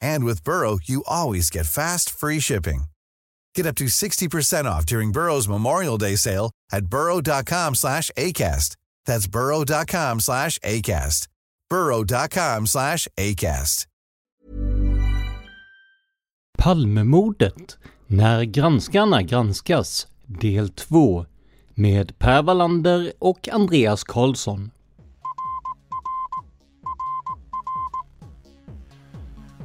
And with Burrow, you always get fast, free shipping. Get up to 60% off during Burrow's Memorial Day sale at burrow.com slash ACAST. That's burrow.com slash ACAST. burrow.com slash ACAST. Palmemordet, när granskarna granskas, del 2 med Per Wallander och Andreas Karlsson.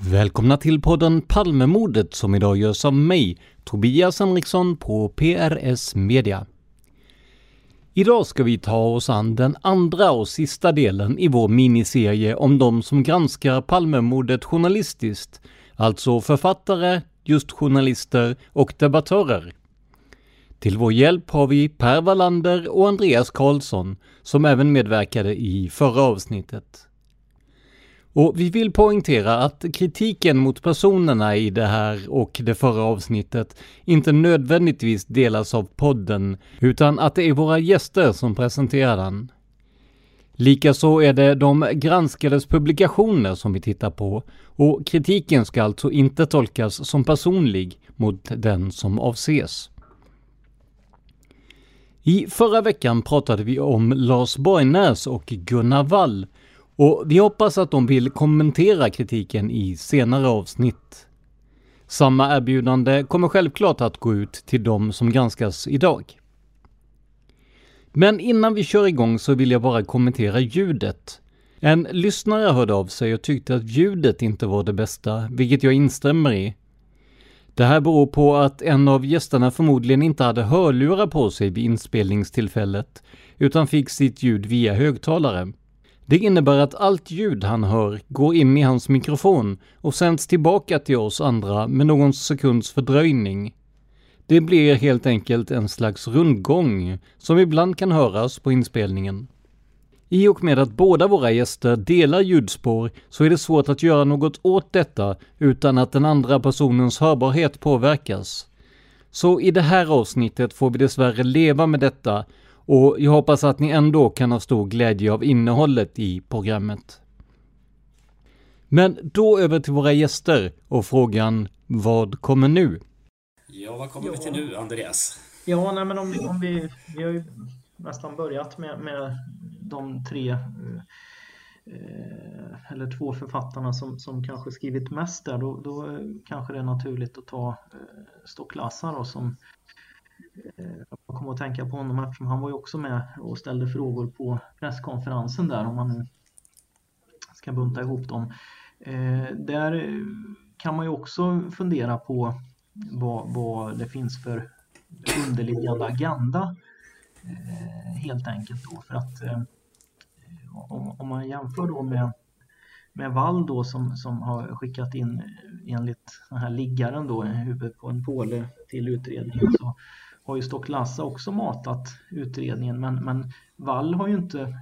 Välkomna till podden Palmemordet som idag görs av mig, Tobias Henriksson på PRS Media. Idag ska vi ta oss an den andra och sista delen i vår miniserie om de som granskar Palmemordet journalistiskt, alltså författare, just journalister och debattörer. Till vår hjälp har vi Per Wallander och Andreas Karlsson som även medverkade i förra avsnittet. Och vi vill poängtera att kritiken mot personerna i det här och det förra avsnittet inte nödvändigtvis delas av podden, utan att det är våra gäster som presenterar den. Likaså är det de granskades publikationer som vi tittar på och kritiken ska alltså inte tolkas som personlig mot den som avses. I förra veckan pratade vi om Lars Borgnäs och Gunnar Wall och vi hoppas att de vill kommentera kritiken i senare avsnitt. Samma erbjudande kommer självklart att gå ut till de som granskas idag. Men innan vi kör igång så vill jag bara kommentera ljudet. En lyssnare hörde av sig och tyckte att ljudet inte var det bästa, vilket jag instämmer i. Det här beror på att en av gästerna förmodligen inte hade hörlurar på sig vid inspelningstillfället, utan fick sitt ljud via högtalare. Det innebär att allt ljud han hör går in i hans mikrofon och sänds tillbaka till oss andra med någon sekunds fördröjning. Det blir helt enkelt en slags rundgång som ibland kan höras på inspelningen. I och med att båda våra gäster delar ljudspår så är det svårt att göra något åt detta utan att den andra personens hörbarhet påverkas. Så i det här avsnittet får vi dessvärre leva med detta och jag hoppas att ni ändå kan ha stor glädje av innehållet i programmet. Men då över till våra gäster och frågan Vad kommer nu? Ja, vad kommer ja. vi till nu, Andreas? Ja, nej, men om, om vi, vi har ju nästan börjat med, med de tre eh, eller två författarna som, som kanske skrivit mest där, då, då kanske det är naturligt att ta eh, Stocklassa då som Eh, jag kommer att tänka på honom eftersom han var ju också med och ställde frågor på presskonferensen där om man nu ska bunta ihop dem. Eh, där kan man ju också fundera på vad, vad det finns för underliggande agenda eh, helt enkelt då för att om, om, man jämför då med med Wall då som, som har skickat in enligt den här liggaren då, huvudet på en påle till utredningen så har ju Stock Lassa också matat utredningen men, men Wall har ju inte,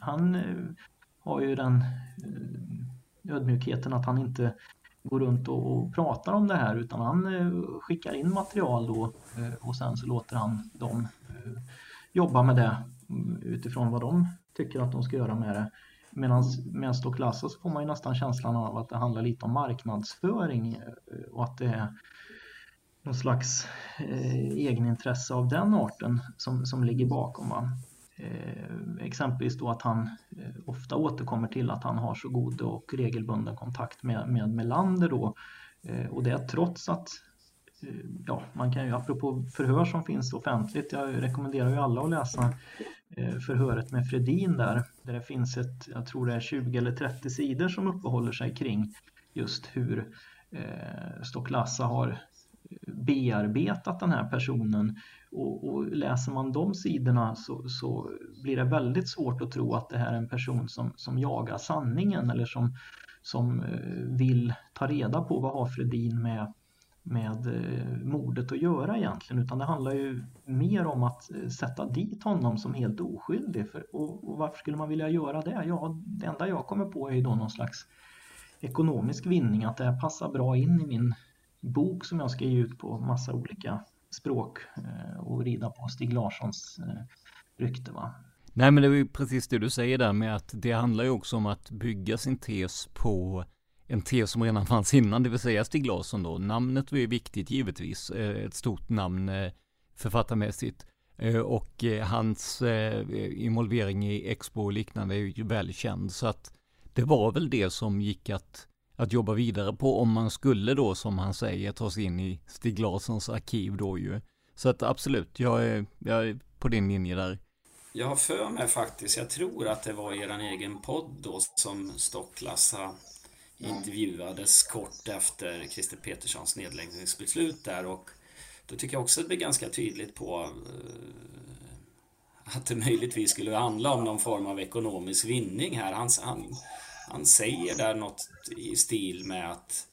han eh, har ju den eh, ödmjukheten att han inte går runt och, och pratar om det här utan han eh, skickar in material då och sen så låter han dem jobba med det mm, utifrån vad de tycker att de ska göra med det. Medan med Stock Lassa så får man ju nästan känslan av att det handlar lite om marknadsföring och att det är någon slags eh, egenintresse av den arten som, som ligger bakom. Va? Eh, exempelvis då att han eh, ofta återkommer till att han har så god och regelbunden kontakt med, med Melander då. Eh, och det trots att eh, ja, man kan ju, apropå förhör som finns offentligt, jag rekommenderar ju alla att läsa eh, förhöret med Fredin där, där det finns ett, jag tror det är 20 eller 30 sidor som uppehåller sig kring just hur eh, Stoklassa har bearbetat den här personen och, och, läser man de sidorna så, så, blir det väldigt svårt att tro att det här är en person som, som jagar sanningen eller som, som eh, vill ta reda på vad har Fredin med, med eh, mordet att göra egentligen utan det handlar ju mer om att eh, sätta dit honom som helt oskyldig. För, och, och varför skulle man vilja göra det? Ja, det enda jag kommer på är ju då någon slags ekonomisk vinning, att det här passar bra in i min bok som jag ska ge ut på massa olika språk eh, och rida på Stig Larssons eh, rykte. Va? Nej men det är ju precis det du säger där med att det handlar ju också om att bygga sin tes på en tes som redan fanns innan, det vill säga Stig Larsson då. Namnet var ju viktigt givetvis, eh, ett stort namn författarmässigt. Och hans involvering i Expo och liknande är ju väl känd. Så att det var väl det som gick att att jobba vidare på om man skulle då som han säger ta sig in i Stig Larssons arkiv då ju. Så att absolut, jag är, jag är på din linje där. Jag har för mig faktiskt, jag tror att det var er egen podd då som Stocklassa intervjuades kort efter Christer Peterssons nedläggningsbeslut där och då tycker jag också att det blir ganska tydligt på eh, att det möjligtvis skulle handla om någon form av ekonomisk vinning här. Han, han, han säger där något i stil med att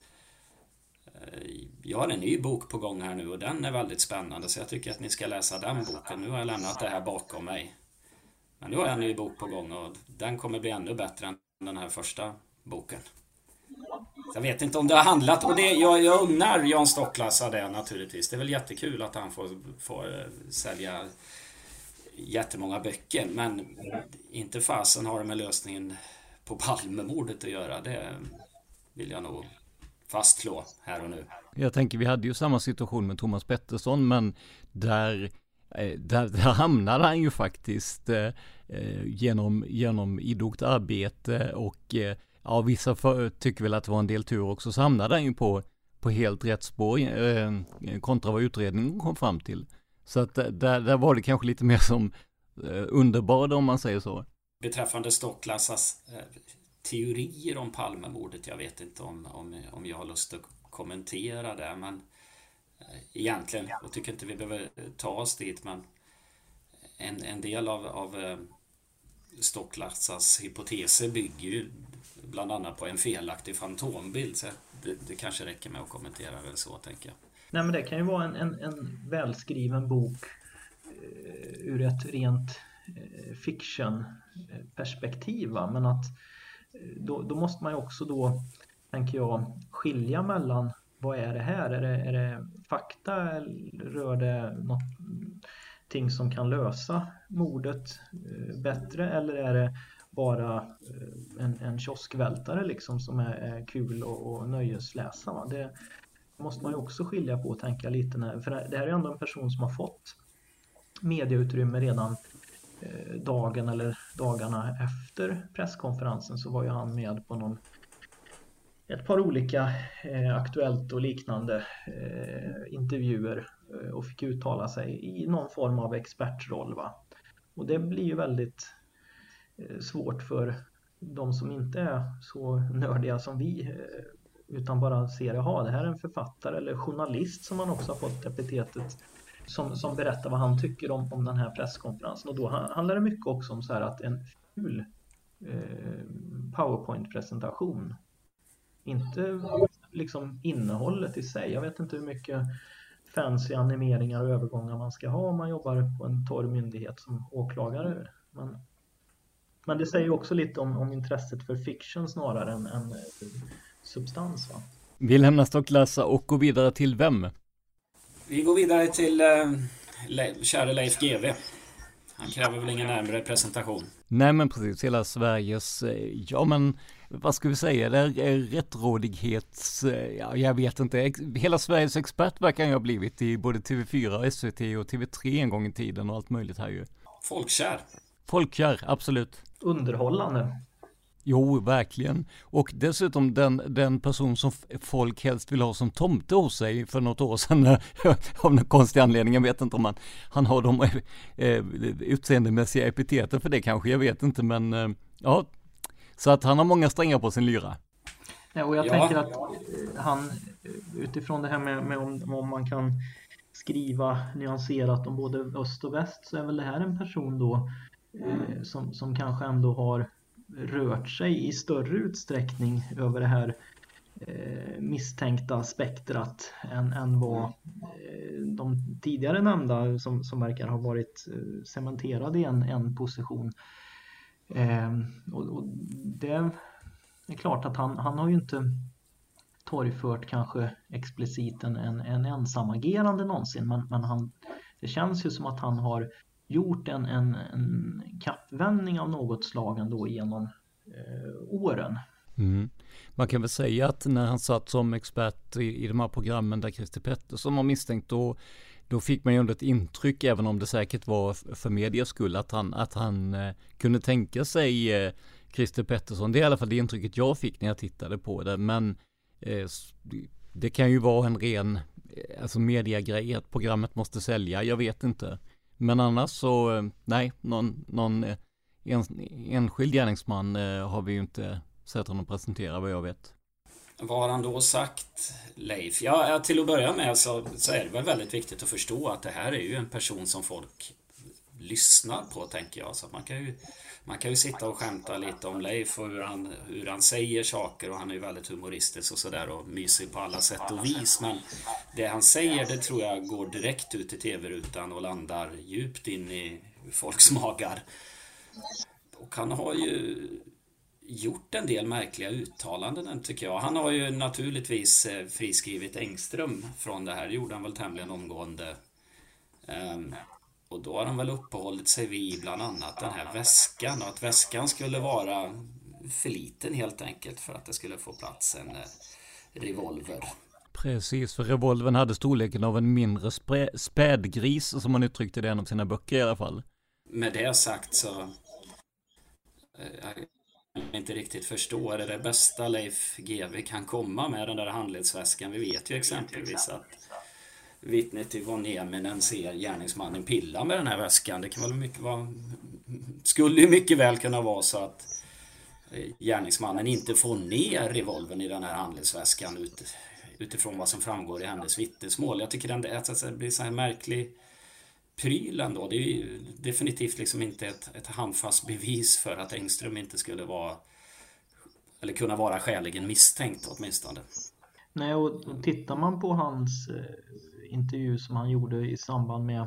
eh, jag har en ny bok på gång här nu och den är väldigt spännande så jag tycker att ni ska läsa den boken. Nu har jag lämnat det här bakom mig. Men nu har jag en ny bok på gång och den kommer bli ännu bättre än den här första boken. Jag vet inte om det har handlat och det, jag, jag unnar Jan Stocklassa det naturligtvis. Det är väl jättekul att han får, får eh, sälja jättemånga böcker men inte fasen har det med lösningen på Palmemordet att göra. Det vill jag nog fastslå här och nu. Jag tänker vi hade ju samma situation med Thomas Pettersson men där eh, där, där hamnade han ju faktiskt eh, eh, genom, genom idogt arbete och eh, ja, vissa för, tycker väl att det var en del tur också, så hamnade han ju på, på helt rätt spår eh, eh kontra vad utredningen kom fram till. Så att där, där var det kanske lite mer som eh, underbad om man säger så beträffande Stocklassas eh, teorier om Palmemordet. Jag vet inte om, om, om jag har lust att kommentera det, men eh, egentligen, jag tycker inte vi behöver ta oss dit, men en, en del av, av eh, Stocklassas hypoteser bygger ju bland annat på en felaktig fantombild. Så det, det kanske räcker med att kommentera det så, tänker jag. Nej, men det kan ju vara en, en, en välskriven bok ur ett rent Eh, fiction-perspektiv. Eh, Men att eh, då, då, måste man ju också då, tänker jag, skilja mellan vad är det här? Är det, är det fakta rör det någonting som kan lösa mordet bättre eller är det bara en, en kioskvältare liksom som är, är kul och, och nöjesläsa? Va? Det måste man ju också skilja på och tänka lite när, för det här är ändå en person som har fått medieutrymme redan Eh, Eh, dagen eller dagarna efter presskonferensen så var ju han med på någon ett par olika eh, Aktuellt och liknande eh, intervjuer eh, och fick uttala sig i någon form av expertroll. Va? Och det blir ju väldigt eh, svårt för de som inte är så nördiga som vi eh, utan bara ser, jaha, det här är en författare eller journalist som man också har fått epitetet som, som berättar vad han tycker om, om den här presskonferensen. Och då handlar det mycket också om så här att en ful eh, PowerPoint-presentation. Inte liksom innehållet i sig. Jag vet inte hur mycket fancy animeringar och övergångar man ska ha om man jobbar på en torr myndighet som åklagare. Men, men det säger också lite om, om intresset för fiction snarare än, än substans. Va? Vi lämnar stocklassa och går vidare till vem? Vi går vidare till eh, Le käre Leif GW. Han kräver väl ingen närmare presentation. Nej men precis, hela Sveriges, eh, ja men vad ska vi säga, det är rättrådighets, eh, ja jag vet inte, hela Sveriges expert verkar jag ha blivit i både TV4, SVT och TV3 en gång i tiden och allt möjligt här ju. Folkkär. Folkkär, absolut. Underhållande. Jo, verkligen. Och dessutom den, den person som folk helst vill ha som tomte hos sig för något år sedan av någon konstig anledning. Jag vet inte om han, han har de eh, utseendemässiga epiteten för det kanske, jag vet inte men eh, ja. Så att han har många strängar på sin lyra. Ja, och jag ja. tänker att eh, han utifrån det här med, med om, om man kan skriva nyanserat om både öst och väst så är väl det här en person då eh, som, som kanske ändå har rört sig i större utsträckning över det här eh, misstänkta spektrat än, än vad eh, de tidigare nämnda som, som verkar ha varit eh, cementerade i en, en position. Eh, och, och, det är klart att han, han har ju inte torgfört kanske explicit en, en, en ensamagerande någonsin men, men han, det känns ju som att han har gjort en, en, en kappvändning av något slag ändå genom eh, åren. Mm. Man kan väl säga att när han satt som expert i, i de här programmen där Christer Pettersson var misstänkt då då fick man ju ändå ett intryck, även om det säkert var för medias skull, att han, att han eh, kunde tänka sig eh, Christer Pettersson. Det är i alla fall det intrycket jag fick när jag tittade på det. Men eh, det kan ju vara en ren eh, alltså mediagrej, att programmet måste sälja. Jag vet inte. Men annars så, eh, nej, någon, någon eh, en, enskild gärningsman eh, har vi ju inte sett honom presentera vad jag vet. Vad har han då sagt, Leif? Ja, till att börja med så, så är det väl väldigt viktigt att förstå att det här är ju en person som folk lyssnar på, tänker jag. Så man kan ju, man kan ju sitta och skämta lite om Leif och hur han, hur han säger saker och han är ju väldigt humoristisk och sådär och mysig på alla sätt och vis. Men det han säger, det tror jag går direkt ut i tv-rutan och landar djupt in i folks magar. Och han har ju gjort en del märkliga uttalanden tycker jag. Han har ju naturligtvis eh, friskrivit Engström från det här. Det gjorde han väl tämligen omgående. Ehm, och då har han väl uppehållit sig vid bland annat den här väskan och att väskan skulle vara för liten helt enkelt för att det skulle få plats en eh, revolver. Precis, för revolvern hade storleken av en mindre spädgris som han uttryckte det i en av sina böcker i alla fall. Med det sagt så eh, jag inte riktigt förstå. Är det det bästa Leif GW kan komma med den där handledsväskan? Vi vet ju exempelvis att vittnet Yvonne Nieminen ser gärningsmannen pilla med den här väskan. Det kan väl mycket vara... Skulle ju mycket väl kunna vara så att eh, gärningsmannen inte får ner revolvern i den här handelsväskan ut, utifrån vad som framgår i hennes vittnesmål. Jag tycker den, att det blir så här märklig pryl ändå. Det är ju definitivt liksom inte ett, ett handfast bevis för att Engström inte skulle vara eller kunna vara skäligen misstänkt åtminstone. Nej, och tittar man på hans eh, intervju som han gjorde i samband med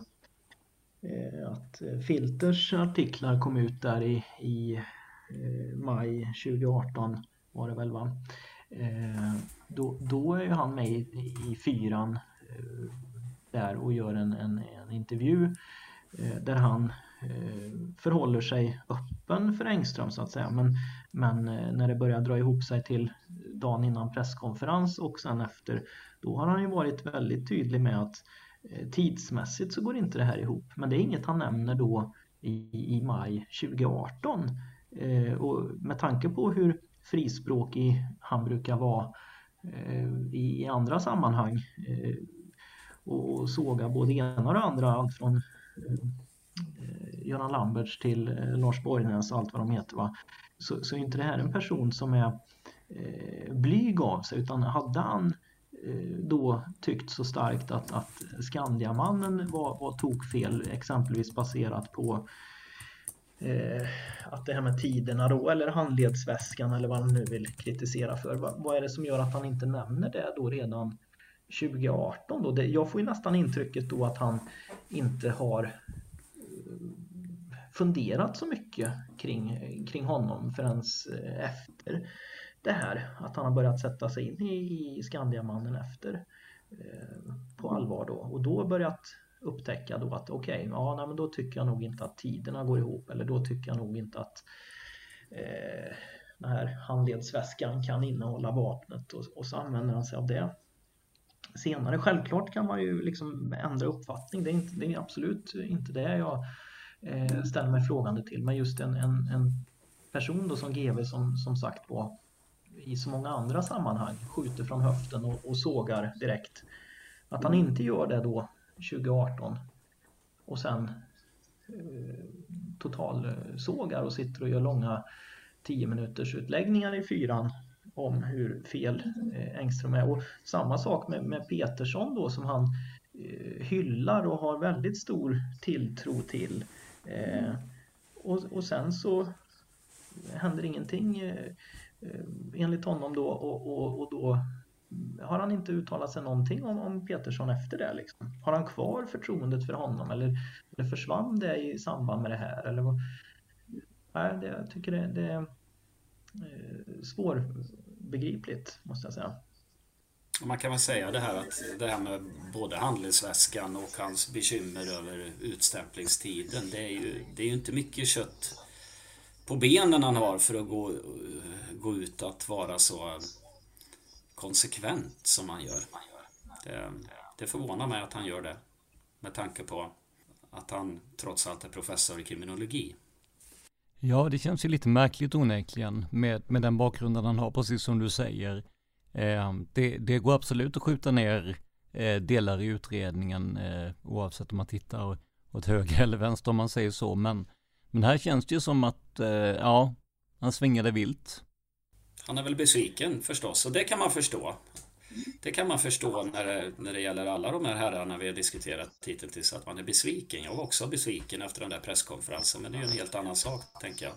eh, att eh, Filters artiklar kom ut där i, i eh, maj 2018 var det väl va? Då, då är han med i, i fyran där och gör en, en, en intervju där han förhåller sig öppen för Engström så att säga. Men, men när det börjar dra ihop sig till dagen innan presskonferens och sen efter då har han ju varit väldigt tydlig med att eh, tidsmässigt så går inte det här ihop. Men det är inget han nämner då i, i maj 2018. Eh, och med tanke på hur frispråkig han brukar vara eh, i, i, andra sammanhang eh, och såga både ena och andra, allt från eh, Göran Lamberts till eh, Lars Borgnäs och allt vad de heter. Va? Så, så är inte det här en person som är Eh, blyg av sig utan hade han eh, då tyckt så starkt att, att Skandiamannen var, var tokfel, exempelvis baserat på eh, att det här med tiderna då, eller handledsväskan eller vad han nu vill kritisera för. Vad, vad är det som gör att han inte nämner det då redan 2018 då? Det, jag får ju nästan intrycket då att han inte har eh, funderat så mycket kring, kring honom förrän eh, efter det här. Att han har börjat sätta sig in i, i Skandiamannen efter eh, på allvar då och då börjat upptäcka då att okej, okay, ja nej, men då tycker jag nog inte att tiderna går ihop eller då tycker jag nog inte att eh, den här handledsväskan kan innehålla vapnet och, och så använder han sig av det. Senare, självklart kan man ju liksom ändra uppfattning, det är, inte, det är absolut inte det jag eh, ställer mig frågande till, men just en, en, en person då som GV som, som sagt var i så många andra sammanhang skjuter från höften och, och sågar direkt. Att han inte gör det då 2018 och sen eh, totalsågar eh, och sitter och gör långa 10 minuters utläggningar i fyran om hur fel eh, Engström är. Och samma sak med, med Petersson då som han eh, hyllar och har väldigt stor tilltro till. Eh, och, och sen så händer ingenting eh, eh, Eh, enligt honom då och, och, och då mm, har han inte uttalat sig någonting om, om Petersson efter det? Liksom? Har han kvar förtroendet för honom eller, eller försvann det i samband med det här? Eller vad? Nej, det, jag tycker det, det är svårbegripligt måste jag säga. Man kan väl säga det här att det här med både handelsväskan och hans bekymmer över utstämplingstiden. Det är ju, det är ju inte mycket kött på benen han har för att gå, eh, gå ut att vara så konsekvent som han gör. Det, det förvånar mig att han gör det. Med tanke på att han trots allt är professor i kriminologi. Ja, det känns ju lite märkligt onekligen med, med den bakgrunden han har, precis som du säger. Eh, det, det, går absolut att skjuta ner eh, delar i utredningen eh, oavsett om man tittar åt höger eller vänster om man säger så. Men, men här känns det ju som att, eh, ja, han svingade vilt. Han är väl besviken förstås och det kan man förstå. Det kan man förstå när det, när det gäller alla de här herrarna vi har diskuterat hittills, att man är besviken. Jag var också besviken efter den där presskonferensen, men det är ju en helt annan sak, tänker jag.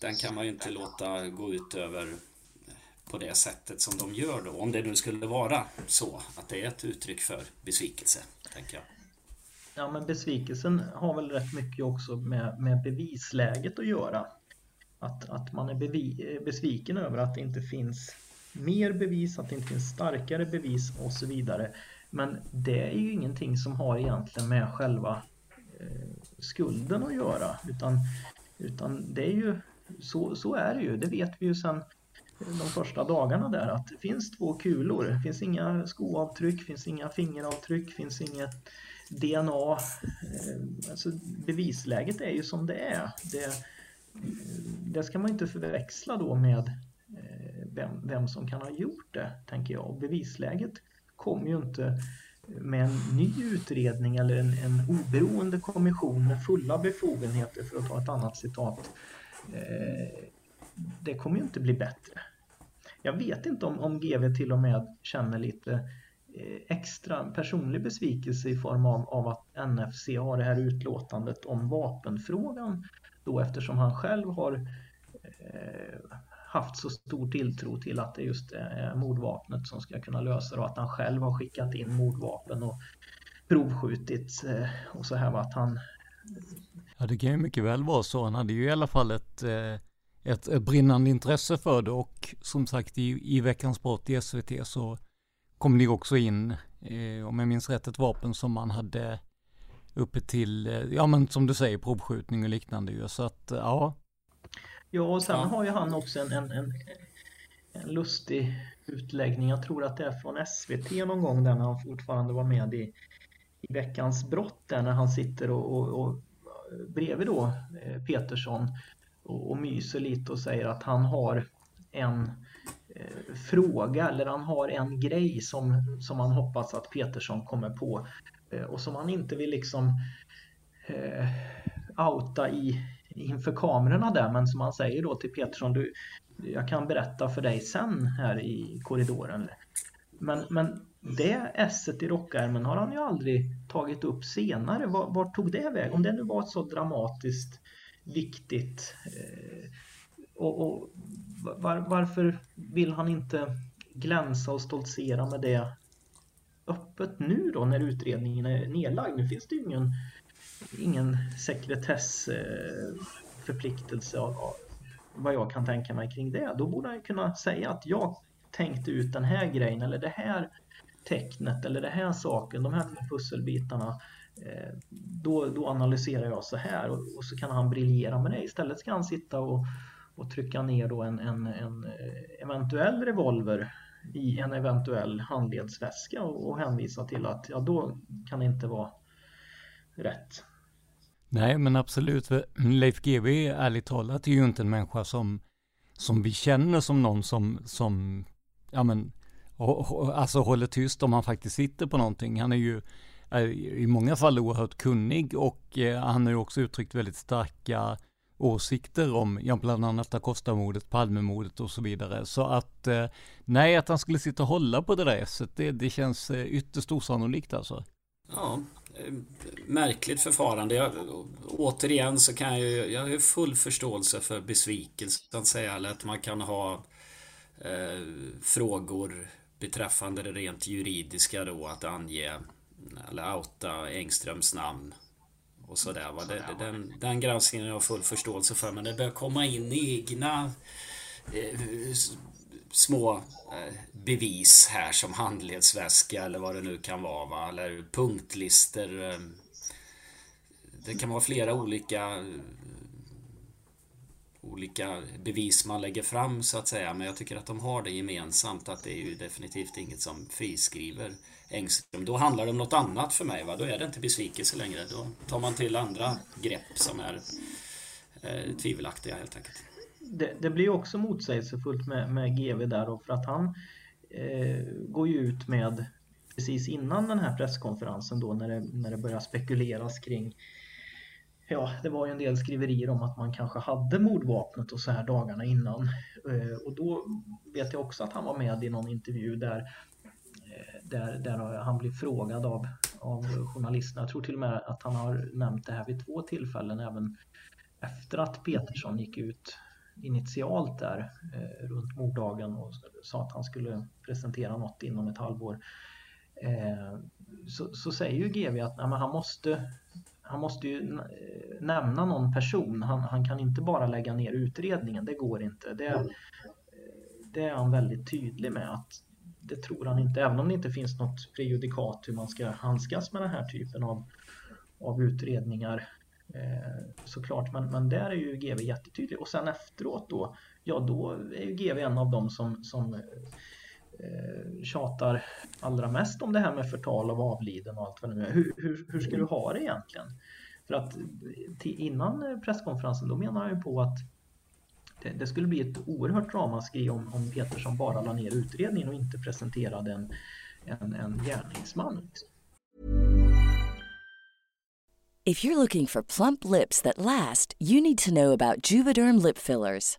Den kan man ju inte låta gå ut över på det sättet som de gör då, om det nu skulle vara så att det är ett uttryck för besvikelse, tänker jag. Ja, men besvikelsen har väl rätt mycket också med, med bevisläget att göra att, att man är eh, besviken över att det inte finns mer bevis, att det inte finns starkare bevis och så vidare. Men det är ju ingenting som har egentligen med själva eh, skulden att göra utan, utan det är ju så, så är det ju, det vet vi ju sedan de första dagarna där att det finns två kulor, det finns inga skoavtryck, finns inga fingeravtryck, finns inget DNA. Eh, alltså bevisläget är ju som det är. Det, Eh, det ska man inte förväxla då med eh, vem, vem som kan ha gjort det, tänker jag. Och bevisläget kommer ju inte med en ny utredning eller en, en oberoende kommission med fulla befogenheter, för att ta ett annat citat. Eh, det kommer ju inte bli bättre. Jag vet inte om, om GV till och med känner lite extra personlig besvikelse i form av, av att NFC har det här utlåtandet om vapenfrågan då eftersom han själv har eh, haft så stor tilltro till att det just är mordvapnet som ska kunna lösa det och att han själv har skickat in mordvapen och provskjutit eh, och så här var att han Ja det kan ju mycket väl vara så. Han hade ju i alla fall ett, ett, ett brinnande intresse för det och som sagt i, i veckans brott i SVT så kom det också in, om jag minns rätt, ett vapen som man hade uppe till, eh, ja men som du säger, provskjutning och liknande ju. Så att, eh, ja. Ja, och sen ja. har ju han också en, en, en, en, lustig utläggning. Jag tror att det är från SVT någon gång där när han fortfarande var med i, i Veckans brott där när han sitter och, och, och bredvid då eh, Petersson och, och myser lite och säger att han har en eh, fråga eller han har en grej som, som han hoppas att Petersson kommer på Eh, och som han inte vill liksom eh, outa i, inför kamerorna där men som han säger då till Petersson du, jag kan berätta för dig sen här i korridoren. Men, men det esset i rockärmen har han ju aldrig tagit upp senare. Vart var tog det väg? Om det nu var ett så dramatiskt viktigt. Eh, och, och var, varför vill han inte glänsa och stoltsera med det öppet nu då när utredningen är nedlagd? Nu finns det ju ingen, ingen sekretessförpliktelse eh, av, vad jag kan tänka mig kring det. Då borde han kunna säga att jag tänkte ut den här grejen eller det här tecknet eller det här saken, de här pusselbitarna. Eh, då, då analyserar jag så här och, och, så kan han briljera med det. Istället ska han sitta och, och trycka ner då en, en, en eh, eventuell revolver i en eventuell handledsväska och, och hänvisa till att ja, då kan det inte vara rätt. Nej, men absolut. Leif GW, ärligt talat, är ju inte en människa som, som vi känner som någon som, som ja men, alltså håller tyst om han faktiskt sitter på någonting. Han är ju i många fall oerhört kunnig och eh, han har ju också uttryckt väldigt starka åsikter om, ja bland annat Acosta-mordet, Palmemordet och så vidare. Så att, eh, nej att han skulle sitta och hålla på det där esset, det, det känns eh, ytterst osannolikt alltså. Ja, eh, märkligt förfarande. Jag, återigen så kan jag ju, jag har ju full förståelse för besvikelsen säga, eller att man kan ha eh, frågor beträffande det rent juridiska då att ange eller outa Engströms namn och sådär. Va? Det, den, den granskningen har jag full förståelse för men det börjar komma in egna eh, små eh, bevis här som handledsväska eller vad det nu kan vara. Va? Eller punktlister. Eh, det kan vara flera olika olika bevis man lägger fram så att säga. Men jag tycker att de har det gemensamt att det är ju definitivt inget som friskriver Engström. Då handlar det om något annat för mig. Va? Då är det inte besvikelse längre. Då tar man till andra grepp som är eh, tvivelaktiga helt enkelt. Det, det blir också motsägelsefullt med, med GV där då för att han eh, går ju ut med precis innan den här presskonferensen då när det, när det börjar spekuleras kring Ja, det var ju en del skriverier om att man kanske hade mordvapnet och så här dagarna innan. Eh, och då vet jag också att han var med i någon intervju där där, där han blir frågad av, av journalisterna. Jag tror till och med att han har nämnt det här vid två tillfällen även efter att Petersson gick ut initialt där eh, runt morddagen och sa att han skulle presentera något inom ett halvår. Eh, så, så, säger ju GV att nej, han måste han måste ju nämna någon person. Han, han, kan inte bara lägga ner utredningen, det går inte. Det, det är han väldigt tydlig med att det tror han inte, även om det inte finns något prejudikat hur man ska handskas med den här typen av, av utredningar eh, såklart. Men, men där är ju GV jättetydlig och sen efteråt då, ja då är ju GV en av dem som, som eh, tjatar allra mest om det här med förtal av avliden och allt vad det nu är. Hur, hur, hur ska du ha det egentligen? För att eh, till, innan eh, presskonferensen då menar han ju på att det, det, skulle bli ett oerhört ramaskri om, om Petersson bara la ner utredningen och inte presenterade en, en, en gärningsman. If you're looking for plump lips that last, you need to know about Juvederm lip fillers.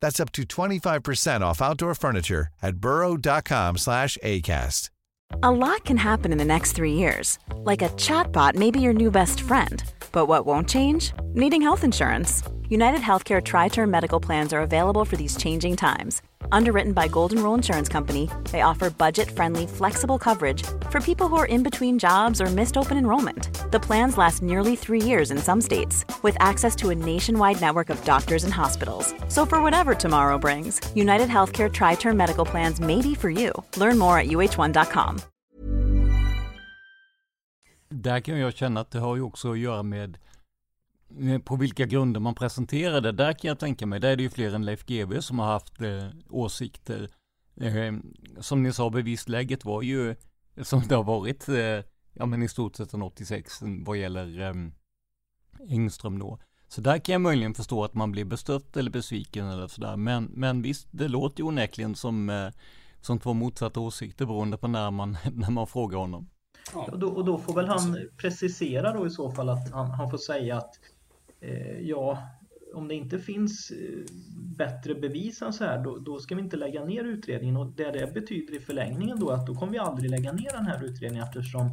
That's up to 25% off outdoor furniture at burrow.com slash ACAST. A lot can happen in the next three years. Like a chatbot may be your new best friend. But what won't change? Needing health insurance. United Healthcare Tri Term Medical Plans are available for these changing times. Underwritten by Golden Rule Insurance Company, they offer budget friendly, flexible coverage for people who are in between jobs or missed open enrollment. The plans last nearly three years in some states, with access to a nationwide network of doctors and hospitals. So, for whatever tomorrow brings, United Healthcare Tri Term Medical Plans may be for you. Learn more at uh1.com. Där kan jag känna att det har ju också att göra med på vilka grunder man presenterar det. Där kan jag tänka mig, där är det ju fler än Leif GW som har haft eh, åsikter. Eh, som ni sa, bevisläget var ju som det har varit, eh, ja men i stort sett en 86 vad gäller eh, Engström då. Så där kan jag möjligen förstå att man blir bestött eller besviken eller sådär. Men, men visst, det låter ju onekligen som, eh, som två motsatta åsikter beroende på när man, när man frågar honom. Ja. Och, då, och då får väl han precisera då i så fall att han, han får säga att eh, Eh, ja, om det inte finns eh, bättre bevis än så här, då, då, ska vi inte lägga ner utredningen. Och det det betyder i förlängningen då att då kommer vi aldrig lägga ner den här utredningen eftersom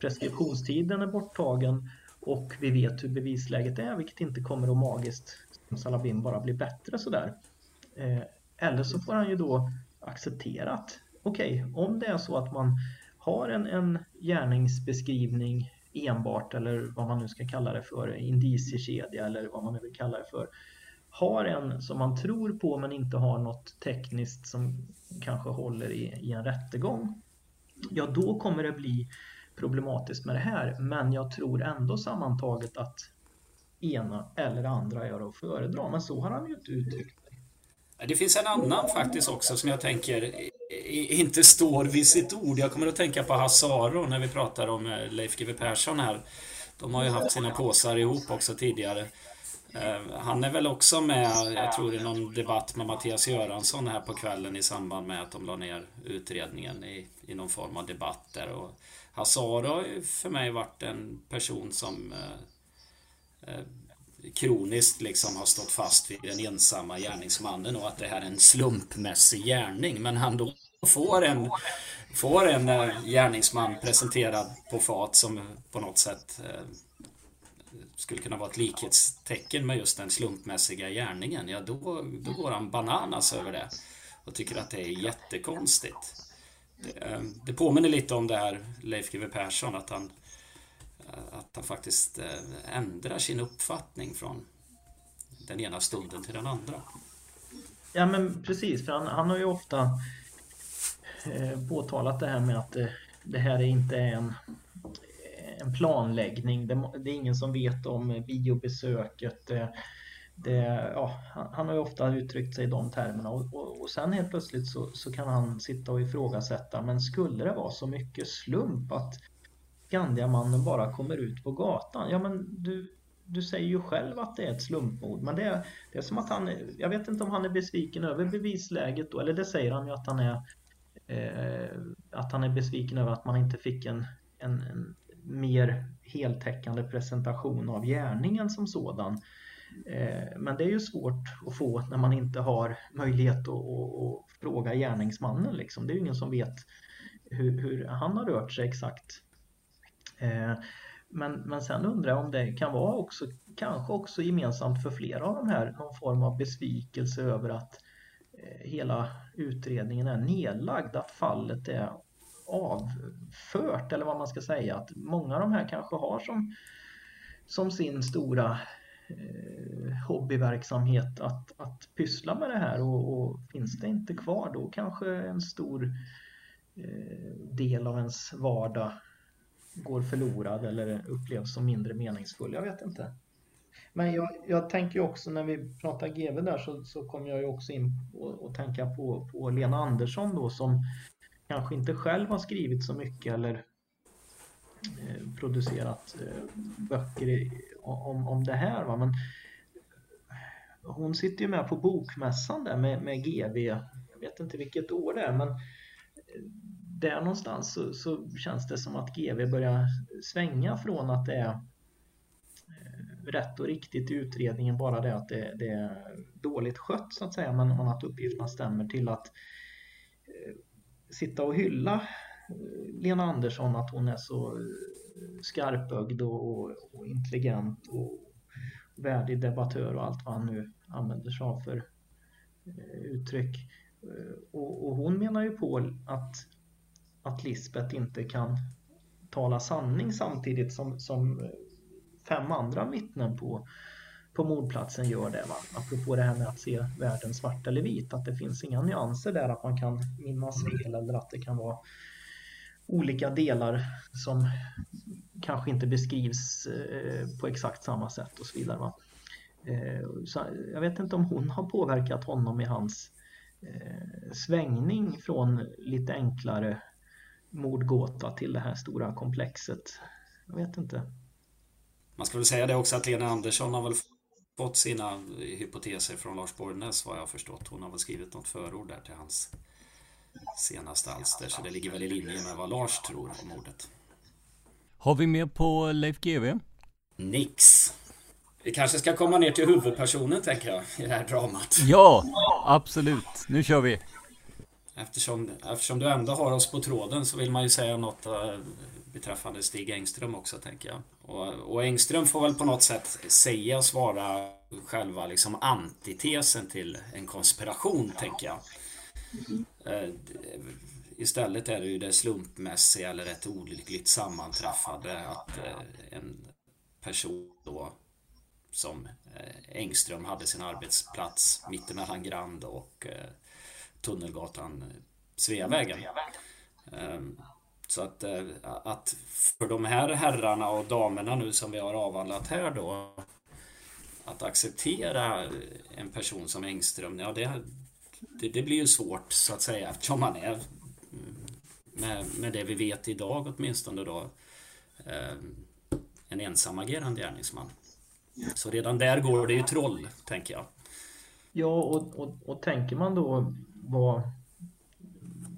preskriptionstiden är borttagen och vi vet hur bevisläget är, vilket inte kommer att magiskt, som Salabim, bara bli bättre sådär. Eh, eller så får han ju då acceptera att okej, okay, om det är så att man har en, en gärningsbeskrivning enbart eller vad man nu ska kalla det för, indiciekedja eller vad man nu vill kalla det för, har en som man tror på men inte har något tekniskt som kanske håller i, i en rättegång, ja då kommer det bli problematiskt med det här. Men jag tror ändå sammantaget att ena eller andra är att föredra. Men så har han ju inte uttryckt det. Det finns en annan faktiskt också som jag tänker inte står vid sitt ord. Jag kommer att tänka på Hasaro när vi pratar om eh, Leif GW Persson här. De har ju haft sina påsar ihop också tidigare. Eh, han är väl också med, jag tror i någon debatt med Mattias Göransson här på kvällen i samband med att de la ner utredningen i, i någon form av debatt där. Och Hassaro har ju för mig varit en person som eh, eh kroniskt liksom har stått fast vid den ensamma gärningsmannen och att det här är en slumpmässig gärning. Men han då får en, får en eh, gärningsman presenterad på fat som på något sätt eh, skulle kunna vara ett likhetstecken med just den slumpmässiga gärningen, ja då, då går han bananas över det och tycker att det är jättekonstigt. Det, det påminner lite om det här Leif GW Persson, att han, att han faktiskt eh, ändrar sin uppfattning från den ena stunden till den andra. Ja men precis, för han, han har ju ofta Eh, påtalat det här med att det, det här är inte en, en planläggning. Det, det, är ingen som vet om biobesöket. Det, eh, det, ja, han har ju ofta uttryckt sig i de termerna och, och, och sen helt plötsligt så, så, kan han sitta och ifrågasätta men skulle det vara så mycket slump att Skandiamannen bara kommer ut på gatan? Ja men du, du säger ju själv att det är ett slumpmord men det är, det är som att han, jag vet inte om han är besviken över bevisläget då, eller det säger han ju att han är eh, att han är besviken över att man inte fick en, en, en mer heltäckande presentation av gärningen som sådan. Eh, men det är ju svårt att få när man inte har möjlighet att, att, att fråga gärningsmannen. Liksom. Det är ju ingen som vet hur, hur han har rört sig exakt. Eh, men, men sen undrar jag om det kan vara också, kanske också gemensamt för flera av de här, någon form av besvikelse över att eh, hela utredningen är nedlagd, att fallet är avfört eller vad man ska säga. Att många av de här kanske har som, som sin stora eh, hobbyverksamhet att, att pyssla med det här och, och, finns det inte kvar då kanske en stor eh, del av ens vardag går förlorad eller upplevs som mindre meningsfull. Jag vet inte. Men jag, jag tänker också när vi pratar GV där så, så kommer jag ju också in och, och tänka på, på Lena Andersson då som kanske inte själv har skrivit så mycket eller eh, producerat eh, böcker i, om, om det här. Va? Men hon sitter ju med på bokmässan där med, med GV. Jag vet inte vilket år det är men eh, där någonstans så, så känns det som att GV börjar svänga från att det är eh, rätt och riktigt i utredningen, bara det att det, det är dåligt skött så att säga, men, men att uppgifterna stämmer till att eh, sitta och hylla eh, Lena Andersson att hon är så eh, skarpögd och, och, och intelligent och värdig debattör och allt vad han nu använder sig av för eh, uttryck. Och, och, hon menar ju på att, att Lisbeth inte kan tala sanning samtidigt som, som fem andra vittnen på, på mordplatsen gör det. Va? Apropå det här med att se världen svart eller vit, att det finns inga nyanser där, att man kan minnas fel eller att det kan vara olika delar som kanske inte beskrivs eh, på exakt samma sätt och så vidare. Va? Eh, så jag vet inte om hon har påverkat honom i hans eh, svängning från lite enklare mordgåta till det här stora komplexet. Jag vet inte. Man skulle säga det också att Lena Andersson har väl fått sina hypoteser från Lars Borgnäs vad jag har förstått. Hon har väl skrivit något förord där till hans senaste alster. Så det ligger väl i linje med vad Lars tror om mordet. Har vi mer på Leif GW? Nix. Vi kanske ska komma ner till huvudpersonen tänker jag i det här dramat. Ja, absolut. Nu kör vi. Eftersom, eftersom du ändå har oss på tråden så vill man ju säga något eh, beträffande Stig Engström också tänker jag. Och, och Engström får väl på något sätt sägas vara själva liksom antitesen till en konspiration tänker jag. Eh, istället är det ju det slumpmässiga eller ett olyckligt sammanträffande att eh, en person då som Engström hade sin arbetsplats mittemellan Grand och Tunnelgatan Sveavägen. Ehm, så att, eh, att för de här herrarna och damerna nu som vi har avhandlat här då att acceptera en person som Engström, ja det, det, det blir ju svårt så att säga eftersom han är med, med det vi vet idag åtminstone då ehm, en ensamagerande gärningsman. Så redan där går det ju troll, tänker jag. Ja, och, och, och tänker man då vad,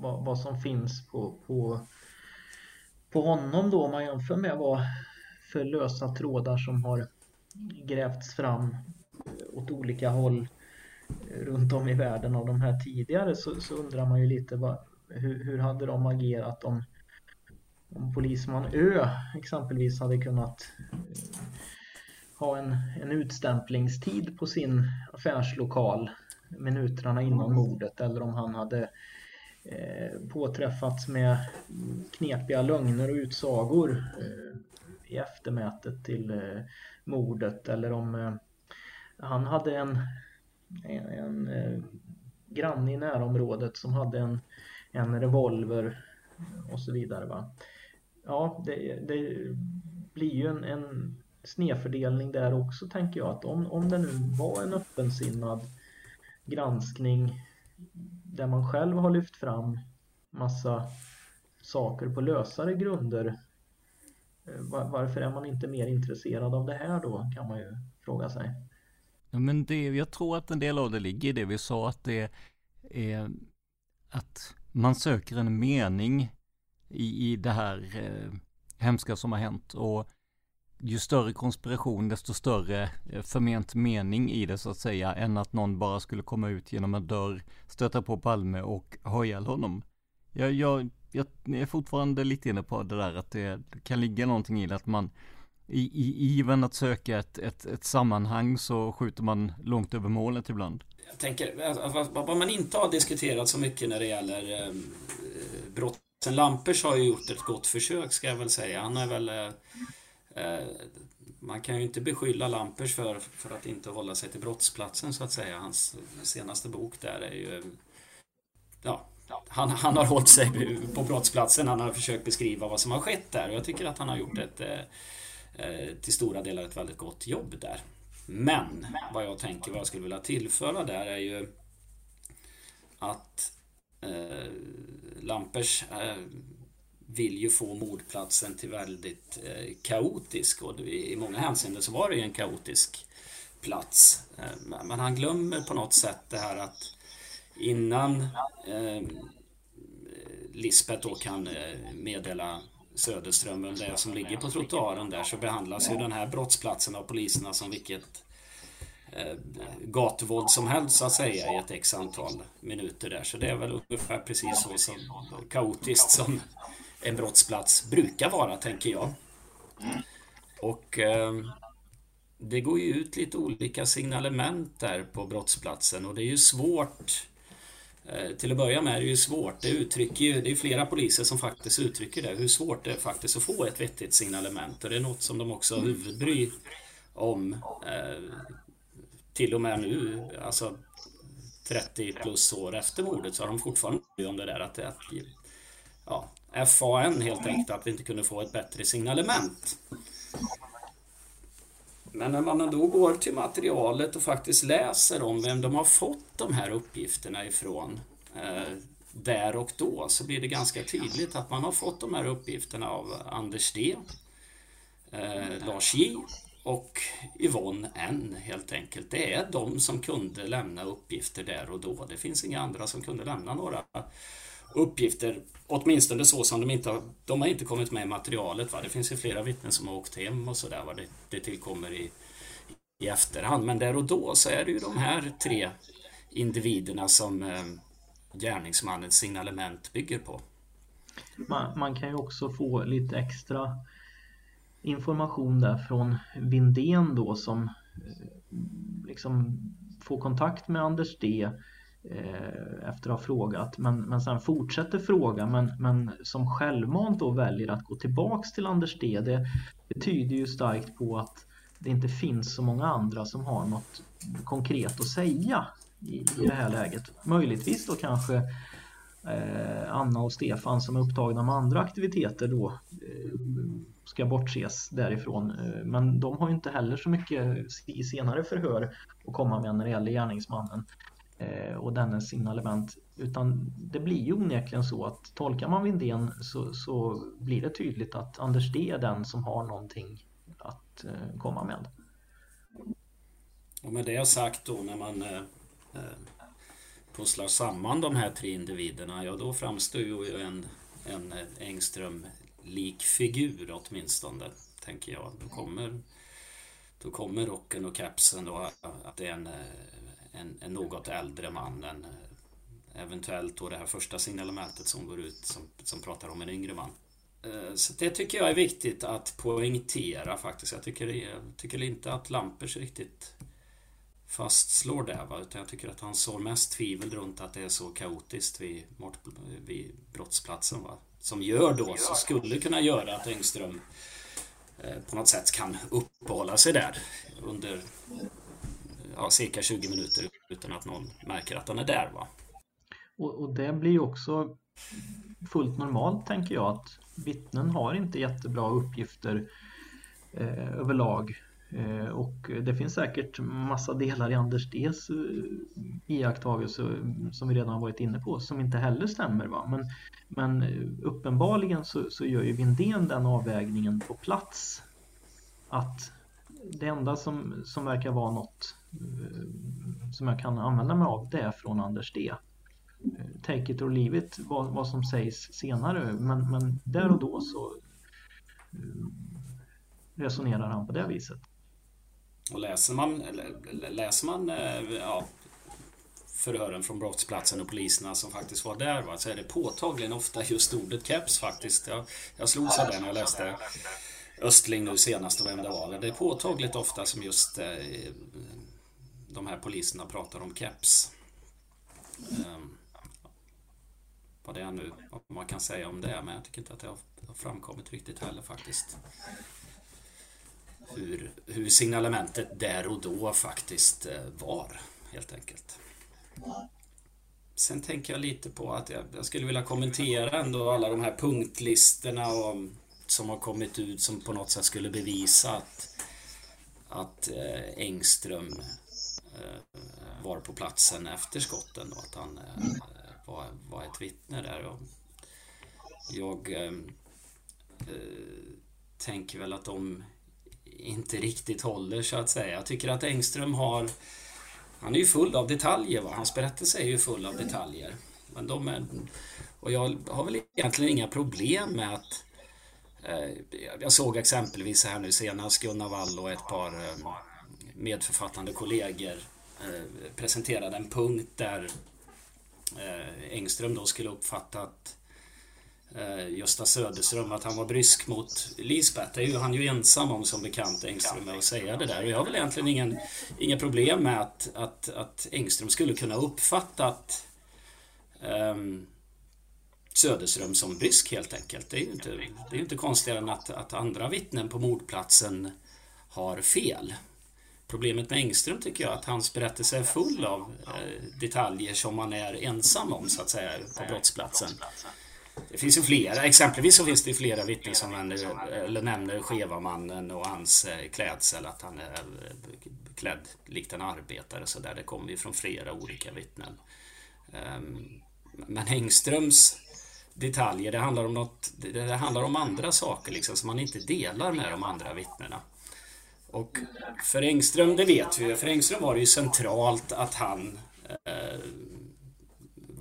vad, vad som finns på, på, på honom då om man jämför med vad för lösa trådar som har grävts fram åt olika håll eh, runt om i världen av de här tidigare så, så undrar man ju lite vad, hur, hur hade de agerat om, om polisman Ö exempelvis hade kunnat eh, ha en, en utstämplingstid på sin affärslokal? Minuterna innan mordet eller om han hade eh, påträffats med knepiga lögner och utsagor eh, i eftermätet till eh, mordet eller om han hade en, en, en granne i närområdet som hade en, en revolver och så vidare. Va? Ja, det, det blir ju en, en snedfördelning där också tänker jag att om, om det nu var en öppensinnad granskning där man själv har lyft fram massa saker på lösare grunder. Eh, varför är man inte mer intresserad av det här då kan man ju fråga sig. Ja, men det, jag tror att en del av det ligger i det vi sa att det är att man söker en mening i, i det här eh, hemska som har hänt och ju större konspiration desto större eh, förment mening i det så att säga än att någon bara skulle komma ut genom en dörr, stöta på Palme och ha ihjäl honom. Jag, jag, jag är fortfarande lite inne på det där att det kan ligga någonting i det att man i, i iven att söka ett, ett, ett sammanhang så skjuter man långt över målet ibland. Jag tänker, alltså, alltså, alltså, vad man inte har diskuterat så mycket när det gäller ehm, eh, brotten Lampers har ju gjort ett gott försök ska jag väl säga. Han är väl Eh, Eh, man kan ju inte beskylla Lampers för, för att inte hålla sig till brottsplatsen så att säga. Hans senaste bok där är ju... Eh, ja, han, han har hållit sig på brottsplatsen. Han har försökt beskriva vad som har skett där och jag tycker att han har gjort ett eh, till stora delar ett väldigt gott jobb där. Men vad jag tänker, vad jag skulle vilja tillföra där är ju att eh, Lampers eh, vill ju få mordplatsen till väldigt eh, kaotisk och i många hänseenden så var det ju en kaotisk plats. Eh, men han glömmer på något sätt det här att innan eh, Lisbeth då kan eh, meddela Söderströmmen, det som ligger på trottoaren där, så behandlas ju den här brottsplatsen av poliserna som vilket eh, gatuvåld som helst så att säga i ett x antal minuter där. Så det är väl ungefär precis så som kaotiskt som en brottsplats brukar vara, tänker jag. Och eh, det går ju ut lite olika signalement där på brottsplatsen och det är ju svårt eh, till att börja med är det ju svårt. Det uttrycker ju, det är flera poliser som faktiskt uttrycker det, hur svårt det är faktiskt att få ett vettigt signalement. Och det är något som de också har huvudbry om. Eh, till och med nu, alltså 30 plus år efter mordet, så har de fortfarande om det där att, att ja, FAN helt enkelt, att vi inte kunde få ett bättre signalement. Men när man då går till materialet och faktiskt läser om vem de har fått de här uppgifterna ifrån eh, där och då så blir det ganska tydligt att man har fått de här uppgifterna av Anders D, eh, Lars J och Yvonne N helt enkelt. Det är de som kunde lämna uppgifter där och då. Det finns inga andra som kunde lämna några uppgifter, åtminstone så som de inte har, de har inte kommit med i materialet. Va? Det finns ju flera vittnen som har åkt hem och sådär. Det, det tillkommer i, i efterhand. Men där och då så är det ju de här tre individerna som eh, gärningsmannens signalement bygger på. Man, man, kan ju också få lite extra information där från Vindén då som eh, liksom får kontakt med Anders D Eh, efter att ha frågat men, men sen fortsätter fråga men, men som självmant då väljer att gå tillbaks till Anders D det, det tyder ju starkt på att det inte finns så många andra som har något konkret att säga i, i det här läget. Möjligtvis då kanske eh, Anna och Stefan som är upptagna med andra aktiviteter då eh, ska bortses därifrån. Eh, men de har ju inte heller så mycket i senare förhör att komma med när det gäller gärningsmannen. Eh, och dennes signalement. Utan det blir ju onekligen så att tolkar man Vindén så, så blir det tydligt att Anders D är den som har någonting att eh, komma med. Och med det sagt då när man eh, eh, pusslar samman de här tre individerna, ja då framstår ju en, en Engström-lik figur åtminstone, tänker jag. Då kommer, då kommer rocken och kapsen då, att det är en en, en något äldre man än eh, eventuellt då det här första signalementet som går ut som, som pratar om en yngre man. Eh, så det tycker jag är viktigt att poängtera faktiskt. Jag tycker, jag tycker inte att Lampers riktigt fastslår det. Va? Utan jag tycker att han sår mest tvivel runt att det är så kaotiskt vid, vid brottsplatsen. Va? Som gör då, så skulle kunna göra att Engström eh, på något sätt kan uppehålla sig där under ja, cirka 20 minuter utan att någon märker att han är där. Va? Och, och det blir ju också fullt normalt tänker jag att vittnen har inte jättebra uppgifter eh, överlag. Eh, och det finns säkert massa delar i Anders Ds eh, iakttagelse som vi redan har varit inne på som inte heller stämmer. Va? Men, men eh, uppenbarligen så, så gör ju Vindén den avvägningen på plats att det enda som, som verkar vara något eh, som jag kan använda mig av det är från Anders D. Eh, take it or leave it, vad, vad som sägs senare. Men, men där och då så eh, resonerar han på det viset. Och läser man, läser man ja, förhören från brottsplatsen och poliserna som faktiskt var där va, så är det påtagligen ofta just ordet keps faktiskt. Jag, jag slogs av det när jag läste Östling nu senast och vem det var. Det är påtagligt ofta som just eh, de här poliserna pratar om keps. Ehm, vad det är nu, vad man kan säga om det, men jag tycker inte att det har, framkommit riktigt heller faktiskt. Hur, hur signalementet där och då faktiskt eh, var, helt enkelt. Sen tänker jag lite på att jag, jag skulle vilja kommentera ändå alla de här punktlistorna och som har kommit ut som på något sätt skulle bevisa att, att eh, Engström eh, var på platsen efter skotten och att han eh, var, var ett vittne där. Och jag eh, eh, tänker väl att de inte riktigt håller så att säga. Jag tycker att Engström har han är ju full av detaljer. Va? Hans berättelse är ju full av detaljer. Men de är, och jag har väl egentligen inga problem med att Eh, jag såg exempelvis här nu senast Gunnar Wall och ett par eh, medförfattande kollegor eh, presenterade en punkt där Engström då skulle uppfattat Gösta Söderström att han var brysk mot Lisbeth. Det är ju han ju ensam om som bekant Engström med att säga det där. Och jag har väl egentligen ingen, inga problem med att, att, att Engström skulle kunna uppfattat um, Söderström som brysk helt enkelt. Det är ju inte, det är inte konstigare än att, att andra vittnen på mordplatsen har fel. Problemet med Engström tycker jag att hans berättelse är full av eh, detaljer som man är ensam om så att säga på brottsplatsen. Det finns ju flera, exempelvis så finns det flera vittnen som nämner, eller nämner Skevamannen och hans eh, klädsel, att han är eh, klädd likt en arbetare så där. Det kommer ju från flera olika vittnen. Ehm, men Engströms detaljer, det handlar om något, det handlar om andra saker liksom som man inte delar med de andra vittnena. Och för Engström, det vet vi ju, för Engström var det ju centralt att han eh,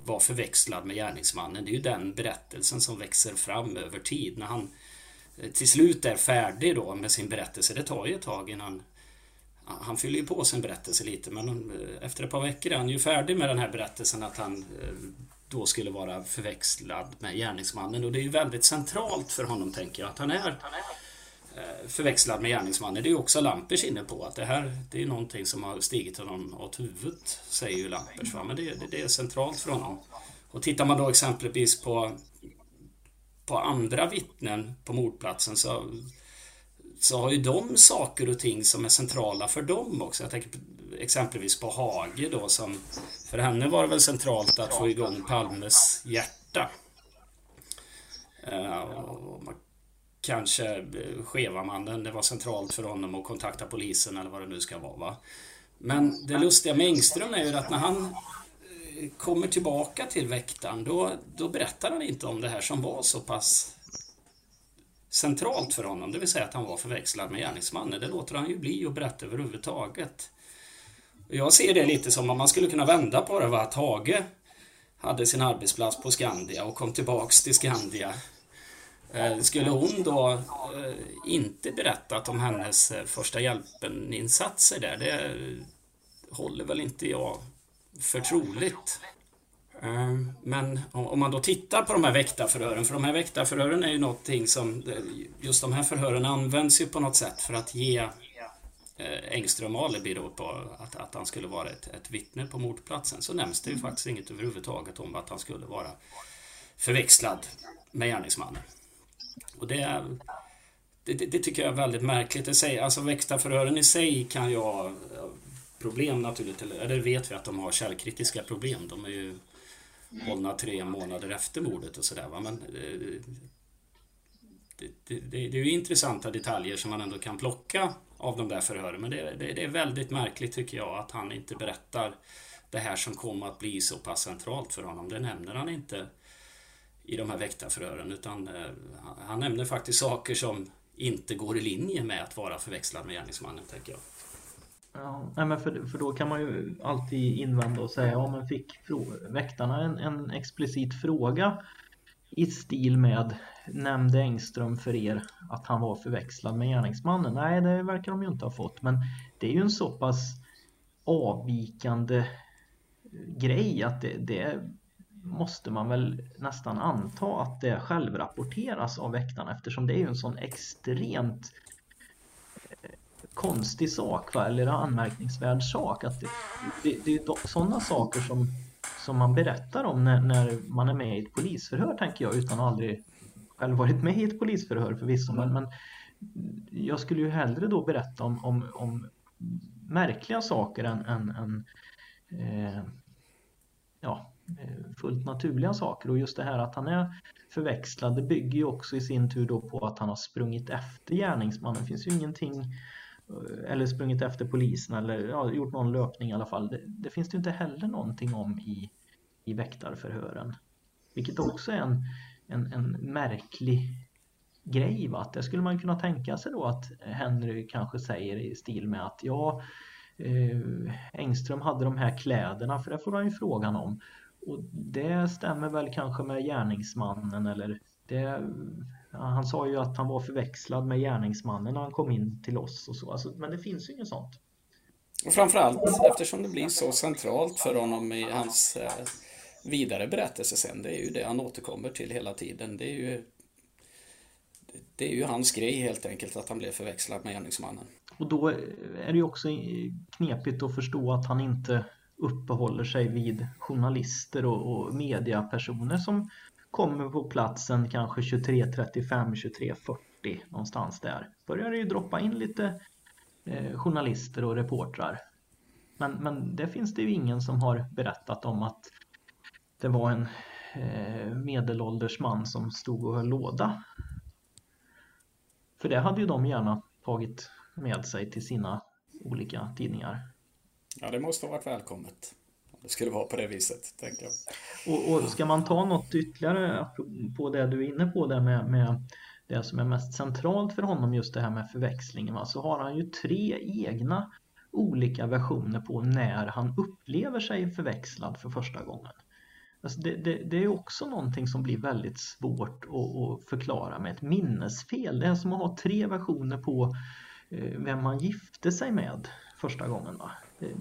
var förväxlad med gärningsmannen. Det är ju den berättelsen som växer fram över tid. När han eh, till slut är färdig då med sin berättelse, det tar ju ett tag innan han fyller ju på sin berättelse lite men eh, efter ett par veckor är han ju färdig med den här berättelsen att han eh, då skulle vara förväxlad med gärningsmannen och det är ju väldigt centralt för honom tänker jag att han är eh, förväxlad med gärningsmannen. Det är också Lampers inne på att det här det är någonting som har stigit honom åt huvudet, säger ju Lampers. Va? Men det, det, det, är centralt för honom. Och tittar man då exempelvis på, på andra vittnen på mordplatsen så, så har ju de saker och ting som är centrala för dem också. Jag tänker exempelvis på Hage då som för henne var det väl centralt att få igång Palmes hjärta. Uh, kanske eh, Skevamannen, det var centralt för honom att kontakta polisen eller vad det nu ska vara. Va? Men det lustiga med Engström är ju att när han eh, kommer tillbaka till väktaren då, då berättar han inte om det här som var så pass centralt för honom, det vill säga att han var förväxlad med gärningsmannen. Det låter han ju bli att berätta överhuvudtaget. Jag ser det lite som att man skulle kunna vända på det, va? att Hage hade sin arbetsplats på Skandia och kom tillbaks till Skandia eh, skulle hon då eh, inte berättat om hennes eh, första hjälpen-insatser där, det håller väl inte jag för troligt. Men om man då tittar på de här väktarförhören, för de här väktarförhören är ju någonting som, just de här förhören används ju på något sätt för att ge Engström alibi då på att, att han skulle vara ett, ett vittne på mordplatsen. Så nämns det ju faktiskt inget överhuvudtaget om att han skulle vara förväxlad med gärningsmannen. Och det, det, det, tycker jag är väldigt märkligt. Det säger, alltså väktarförhören i sig kan ju ha problem naturligtvis. Eller vet vi att de har källkritiska problem. De är ju hållna tre månader efter mordet och sådär. Men eh, det, det, det, det, är ju intressanta detaljer som man ändå kan plocka av de där förhören. Men det, det, är väldigt märkligt tycker jag att han inte berättar det här som kommer att bli så pass centralt för honom. Det nämner han inte i de här väktarförhören utan eh, han nämner faktiskt saker som inte går i linje med att vara förväxlad med gärningsmannen, tänker jag. Ja, men för, för då kan man ju alltid invända och säga, ja men fick väktarna en, en explicit fråga i stil med Nämnde Engström för er att han var förväxlad med gärningsmannen? Nej, det verkar de ju inte ha fått, men det är ju en så pass avvikande grej att det, det måste man väl nästan anta att det självrapporteras av väktarna eftersom det är ju en sån extremt eh, konstig sak va? eller anmärkningsvärd sak. Att det, det, det är sådana saker som, som man berättar om när, när, man är med i ett polisförhör tänker jag utan att aldrig själv varit med i ett polisförhör förvisso. Men, men jag skulle ju hellre då berätta om, om, om märkliga saker än, än, än eh, ja, eh, fullt naturliga saker och just det här att han är förväxlad det bygger ju också i sin tur då på att han har sprungit efter gärningsmannen. Det finns ju ingenting eh, eller sprungit efter polisen eller ja, gjort någon löpning i alla fall. Det, det, finns det inte heller någonting om i, i väktarförhören. Vilket också är en, en, en märklig grej. Va? Att det skulle man kunna tänka sig då att Henry kanske säger i stil med att ja, eh, Engström hade de här kläderna, för det får han ju frågan om. Och det stämmer väl kanske med gärningsmannen eller det, han sa ju att han var förväxlad med gärningsmannen när han kom in till oss och så. Alltså, men det finns ju inget sånt. Och framförallt eftersom det blir så centralt för honom i hans eh, vidare berättelse sen. Det är ju det han återkommer till hela tiden. Det är ju det är ju hans grej helt enkelt att han blev förväxlad med gärningsmannen. Och då är det ju också knepigt att förstå att han inte uppehåller sig vid journalister och, och mediapersoner som kommer på platsen kanske 23.35, 23.40 någonstans där. Börjar det ju droppa in lite eh, journalister och reportrar. Men, men det finns det ju ingen som har berättat om att det var en eh, medelålders man som stod och höll låda. För det hade ju de gärna tagit med sig till sina olika tidningar. Ja, det måste ha varit välkommet. Det skulle vara på det viset, tänker jag. Och, och ska man ta något ytterligare på det du är inne på där med, med det som är mest centralt för honom, just det här med förväxlingen, va? så har han ju tre egna olika versioner på när han upplever sig förväxlad för första gången. Alltså det, det, det, är också någonting som blir väldigt svårt att, att, förklara med ett minnesfel. Det är som att ha tre versioner på eh, vem man gifte sig med första gången. Va?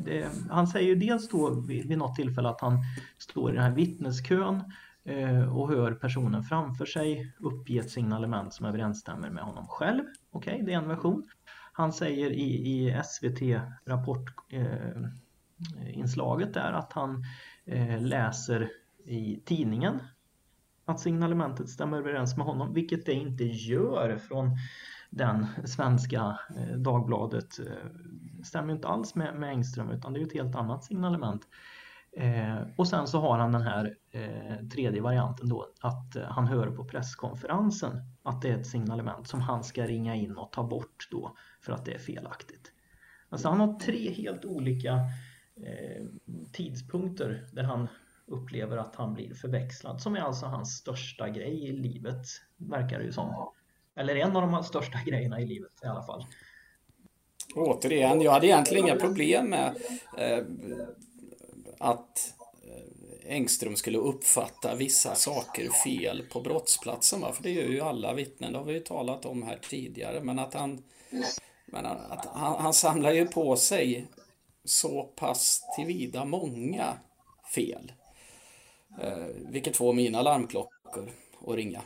Det, han säger ju dels då vid, vid något tillfälle att han står i den här vittneskön eh, och hör personen framför sig uppge ett signalement som överensstämmer med honom själv. Okej, okay, det är en version. Han säger i, i SVT rapportinslaget eh, där att han eh, läser i tidningen att signalementet stämmer överens med honom, vilket det inte gör från den svenska eh, Dagbladet. Eh, Eh, stämmer inte alls med, med Engström utan det är ett helt annat signalement. Eh, och sen så har han den här eh, tredje varianten då att eh, han hör på presskonferensen att det är ett signalement som han ska ringa in och ta bort då för att det är felaktigt. Alltså han har tre helt olika eh, tidpunkter där han upplever att han blir förväxlad som är alltså hans största grej i livet verkar det ju som. Eller en av de största grejerna i livet i alla fall. Återigen, jag hade egentligen inga problem med eh, att eh, Engström skulle uppfatta vissa saker fel på brottsplatsen. Va? För det gör ju alla vittnen, det har vi ju talat om här tidigare. Men att han, men att han, han samlar ju på sig så pass tillvida många fel. Eh, vilket får mina larmklockor att ringa.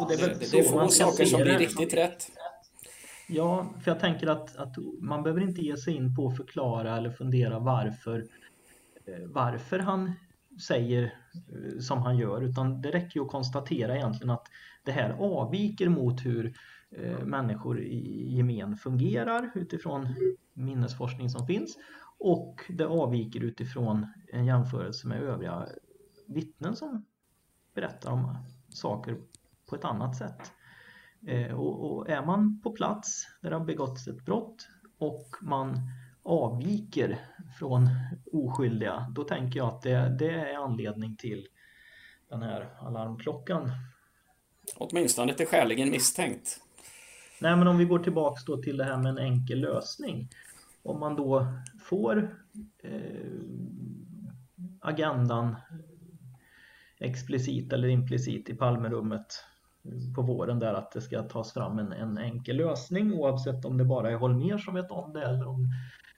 Och det, är det, det är få saker som blir riktigt rätt. Ja, för jag tänker att, att man behöver inte ge sig in på att förklara eller fundera varför, eh, varför han säger eh, som han gör, utan det räcker ju att konstatera egentligen att det här avviker mot hur eh, människor i gemen fungerar utifrån minnesforskning som finns och det avviker utifrån en jämförelse med övriga vittnen som berättar om saker på ett annat sätt. Eh, och, och, är man på plats där det har begåtts ett brott och man avviker från oskyldiga, då tänker jag att det, det är anledning till den här alarmklockan. Åtminstone till skäligen misstänkt. Nej, men om vi går tillbaks då till det här med en enkel lösning. Om man då får eh, agendan explicit eller implicit i Palmerummet på våren där att det ska tas fram en, en enkel lösning oavsett om det bara är Holmer som vet om det eller om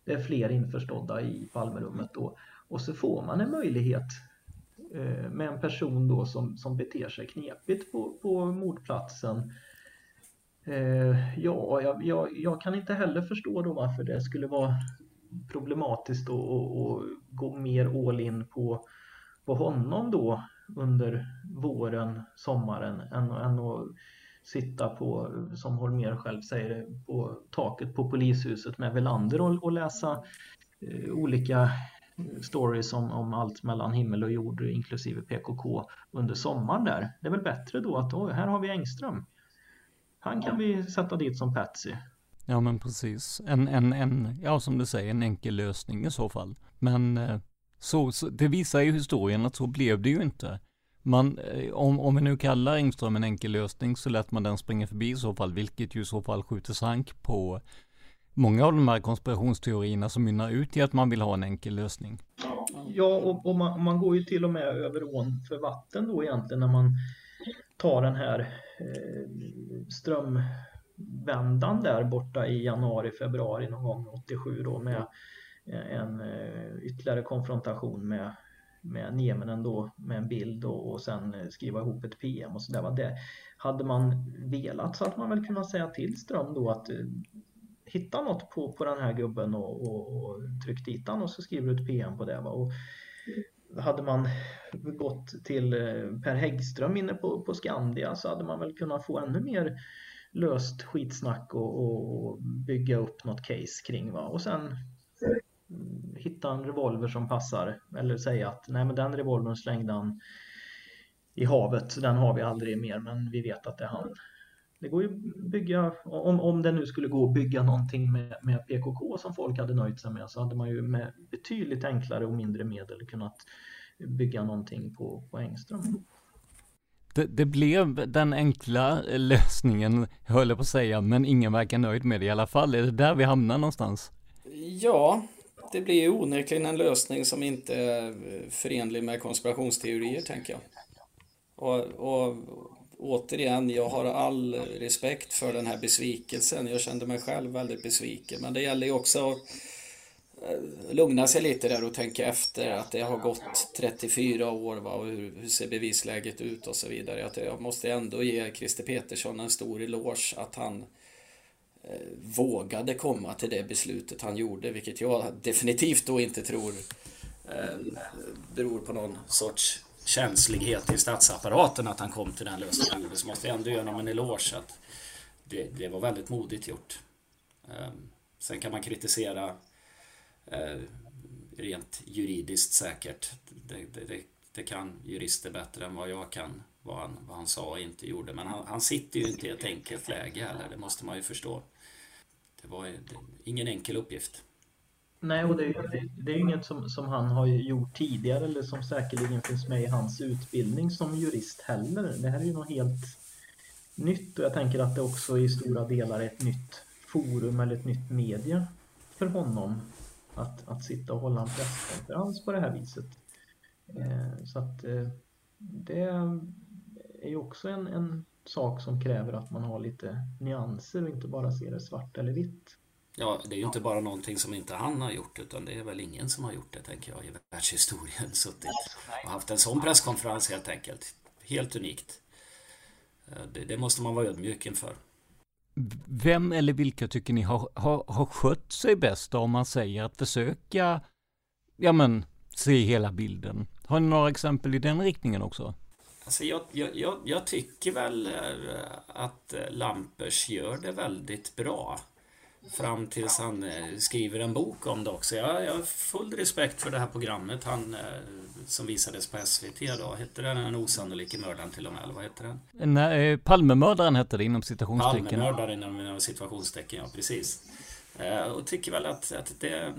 det är fler införstådda i Palmerummet då. Och så får man en möjlighet eh, med en person då som, som beter sig knepigt på, på mordplatsen. Eh, ja, jag, jag, jag, kan inte heller förstå då varför det skulle vara problematiskt att gå mer all in på, på honom då under våren, sommaren än, än att sitta på, som Holmér själv säger, på taket på polishuset med Velander och, och läsa eh, olika stories om, om allt mellan himmel och jord inklusive PKK under sommaren där. Det är väl bättre då att oh, här har vi Engström. Han kan vi sätta dit som Patsy. Ja men precis. En, en, en, ja som du säger, en enkel lösning i så fall. Men eh, så, så, det visar ju historien att så blev det ju inte. Man, eh, om, om vi nu kallar Engström en enkel lösning så lät man den springa förbi i så fall, vilket ju i så fall skjuter sank på många av de här konspirationsteorierna som mynnar ut i att man vill ha en enkel lösning. Ja, och, och man, man, går ju till och med över ån för vatten då egentligen när man tar den här eh, strömvändan där borta i januari, februari någon gång 87 då med en eh, ytterligare konfrontation med med Nieminen då med en bild och, och sen eh, skriva ihop ett PM och sådär. Hade man velat så hade man väl kunnat säga till Ström då att eh, hitta något på, på den här gubben och, och, och tryck dit han och så skriver du ett PM på det. Va? Och hade man gått till eh, Per Häggström inne på, på Skandia så hade man väl kunnat få ännu mer löst skitsnack och, och bygga upp något case kring. Va? Och sen hitta en revolver som passar eller säga att nej men den revolvern slängde han i havet, den har vi aldrig mer men vi vet att det är han. Det går ju bygga, om, om det nu skulle gå att bygga någonting med, med PKK som folk hade nöjt sig med så hade man ju med betydligt enklare och mindre medel kunnat bygga någonting på, på Engström. Det, det, blev den enkla lösningen, höll jag på att säga, men ingen verkar nöjd med det i alla fall. Är det där vi hamnar någonstans? Ja, det blir onekligen en lösning som inte är förenlig med konspirationsteorier, tänker jag. Och, och återigen, jag har all respekt för den här besvikelsen. Jag kände mig själv väldigt besviken. Men det gäller ju också att eh, lugna sig lite där och tänka efter att det har gått 34 år va, och hur, hur ser bevisläget ut och så vidare. Att jag måste ändå ge Christer Petersson en stor eloge att han eh, Eh, vågade komma till det beslutet han gjorde, vilket jag definitivt då inte tror eh, beror på någon sorts känslighet i statsapparaten att han kom till den lösningen. Så måste jag ändå ge honom en eloge att det, det var väldigt modigt gjort. Eh, sen kan man kritisera eh, rent juridiskt säkert. Det, det, det, kan jurister bättre än vad jag kan vad han, vad han sa och inte gjorde. Men han, han sitter ju inte i ett enkelt läge heller, det måste man ju förstå. Det var ingen enkel uppgift. Nej, och det är, det är inget som, som han har gjort tidigare eller som säkerligen finns med i hans utbildning som jurist heller. Det här är ju något helt nytt och jag tänker att det också i stora delar är ett nytt forum eller ett nytt media för honom att, att sitta och hålla en presskonferens på det här viset. Eh, så att eh, det är ju också en, en sak som kräver att man har lite nyanser och inte bara ser det svart eller vitt. Ja, det är ju inte bara någonting som inte han har gjort utan det är väl ingen som har gjort det tänker jag i världshistorien. Suttit och haft en sån presskonferens helt enkelt. Helt unikt. Eh, det, det måste man vara ödmjuk inför. Vem eller vilka tycker ni har, har, har skött sig bäst om man säger att försöka, ja men, se hela bilden? Har ni några exempel i den riktningen också? Alltså jag, jag, jag tycker väl eh, att Lampers gör det väldigt bra. Fram tills han eh, skriver en bok om det också. Jag, jag har full respekt för det här programmet han, eh, som visades på SVT då. Hette den Den osannolike mördaren till och med? Eller vad hette den? Nej, eh, Palmemördaren hette det inom citationstecken. Palmemördaren inom citationstecken, ja precis. Och tycker väl att, att det,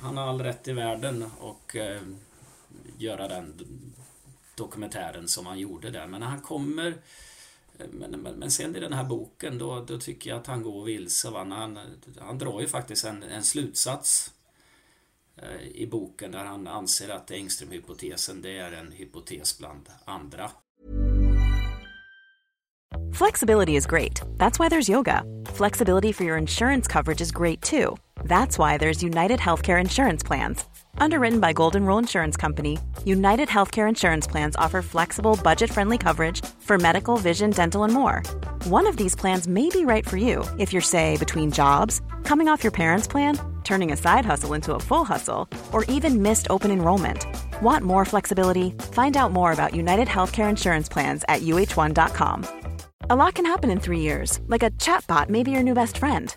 han har all rätt i världen och göra den dokumentären som han gjorde där. Men när han kommer eh, men, men, men, sen i den här boken då, då tycker jag att han går vilse. Va? Han, han drar ju faktiskt en, en slutsats eh, i boken där han anser att Engström-hypotesen det är en hypotes bland andra. Flexibility is great. That's why there's yoga. Flexibility for your insurance coverage is great too. That's why there's United Healthcare Insurance Plans. Underwritten by Golden Rule Insurance Company, United Healthcare Insurance Plans offer flexible, budget friendly coverage for medical, vision, dental, and more. One of these plans may be right for you if you're, say, between jobs, coming off your parents' plan, turning a side hustle into a full hustle, or even missed open enrollment. Want more flexibility? Find out more about United Healthcare Insurance Plans at uh1.com. A lot can happen in three years, like a chatbot may be your new best friend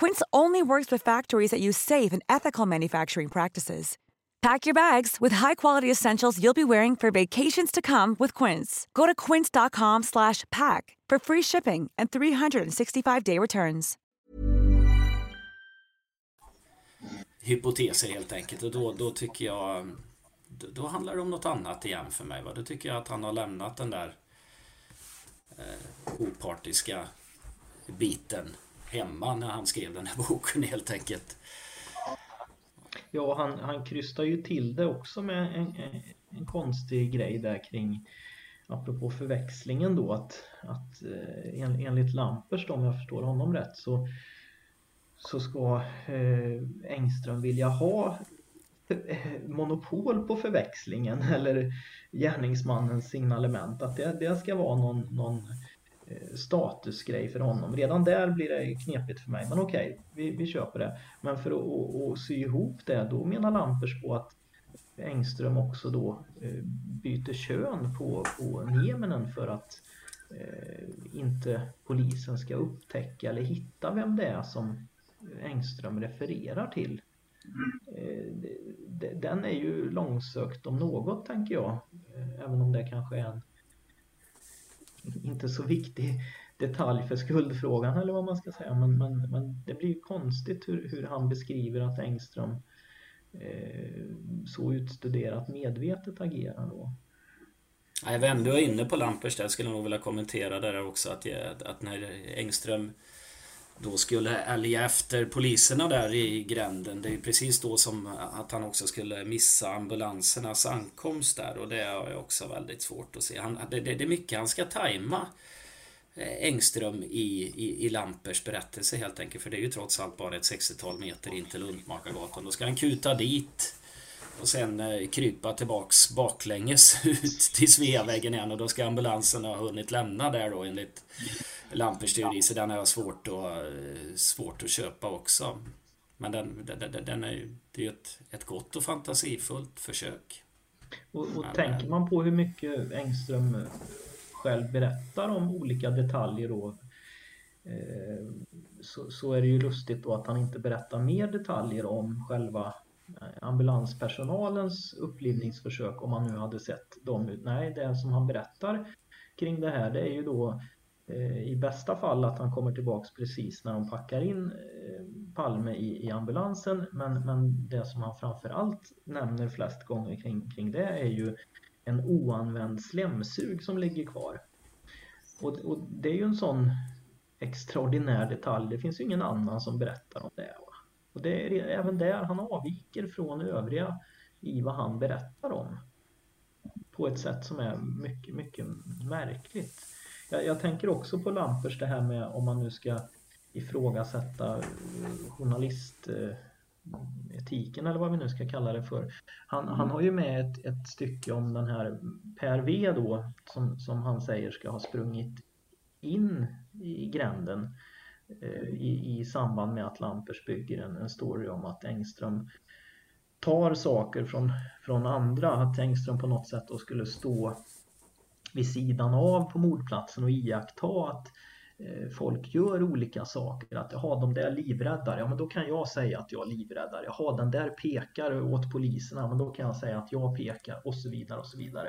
Quince only works with factories that use safe and ethical manufacturing practices. Pack your bags with high-quality essentials you'll be wearing for vacations to come with Quince. Go to quince.com pack for free shipping and 365-day returns. Hypoteser helt enkelt och då, då tycker jag då, då handlar det om något annat igen för mig. Va? Då tycker jag att han har lämnat den där eh, opartiska biten hemma när han skrev den här boken helt enkelt. Ja, han, han krystar ju till det också med en, en, konstig grej där kring apropå förväxlingen då att, att eh, en, enligt Lampers då, om jag förstår honom rätt så, så ska eh, Engström vilja ha eh, monopol på förväxlingen eller gärningsmannens signalement att det, det ska vara någon, någon Eh, Eh, statusgrej för honom. Redan där blir det knepigt för mig, men okej, okay, vi, vi köper det. Men för att, att sy ihop det, då menar Lampers på att Engström också då eh, byter kön på, på Nieminen för att eh, inte polisen ska upptäcka eller hitta vem det är som Engström refererar till. Eh, den är ju långsökt om något, tänker jag. Eh, även om det kanske är en inte så viktig detalj för skuldfrågan eller vad man ska säga. Men, men, men det blir konstigt hur, hur han beskriver att Engström eh, så utstuderat medvetet agerar då. Även var är inne på Lampers där, skulle jag nog vilja kommentera där också att, att när Engström då skulle älga efter poliserna där i gränden. Det är ju precis då som att han också skulle missa ambulansernas ankomst där och det har jag också väldigt svårt att se. Han, det, det, är mycket han ska tajma eh, Engström i, i, i Lampers berättelse helt enkelt. För det är ju trots allt bara ett 60-tal meter in till Luntmakargatan. Då ska han kuta dit och sen eh, krypa tillbaks baklänges ut till Sveavägen igen och då ska ambulansen ha hunnit lämna där då enligt Lampers teori, så den har jag svårt att, svårt att köpa också. Men den, den, den är ju, det är ju ett, ett gott och fantasifullt försök. Och, och Men, tänker man på hur mycket Engström själv berättar om olika detaljer då eh, så, så, är det ju lustigt då att han inte berättar mer detaljer om själva eh, ambulanspersonalens upplivningsförsök om man nu hade sett dem ut. Nej, det som han berättar kring det här det är ju då Eh, Eh, i bästa fall att han kommer tillbaks precis när de packar in eh, Palme i, i ambulansen men, men det som han framförallt nämner flest gånger kring, kring det är ju en oanvänd slemsug som ligger kvar. Och, och det är ju en sån extraordinär detalj, det finns ju ingen annan som berättar om det. Va? Och det är även där han avviker från övriga i vad han berättar om. På ett sätt som är mycket, mycket märkligt. Jag, jag tänker också på Lampers det här med om man nu ska ifrågasätta journalistetiken eller vad vi nu ska kalla det för. Han, mm. han har ju med ett, ett, stycke om den här Per V då som, som han säger ska ha sprungit in i gränden eh, i, i samband med att Lampers bygger en, en story om att Engström tar saker från, från andra, att Engström på något sätt då skulle stå vid sidan av på mordplatsen och iaktta att eh, folk gör olika saker. Att jaha, de där livräddare, ja men då kan jag säga att jag är livräddare. Jaha, den där pekar åt poliserna, men då kan jag säga att jag pekar och så vidare och så vidare.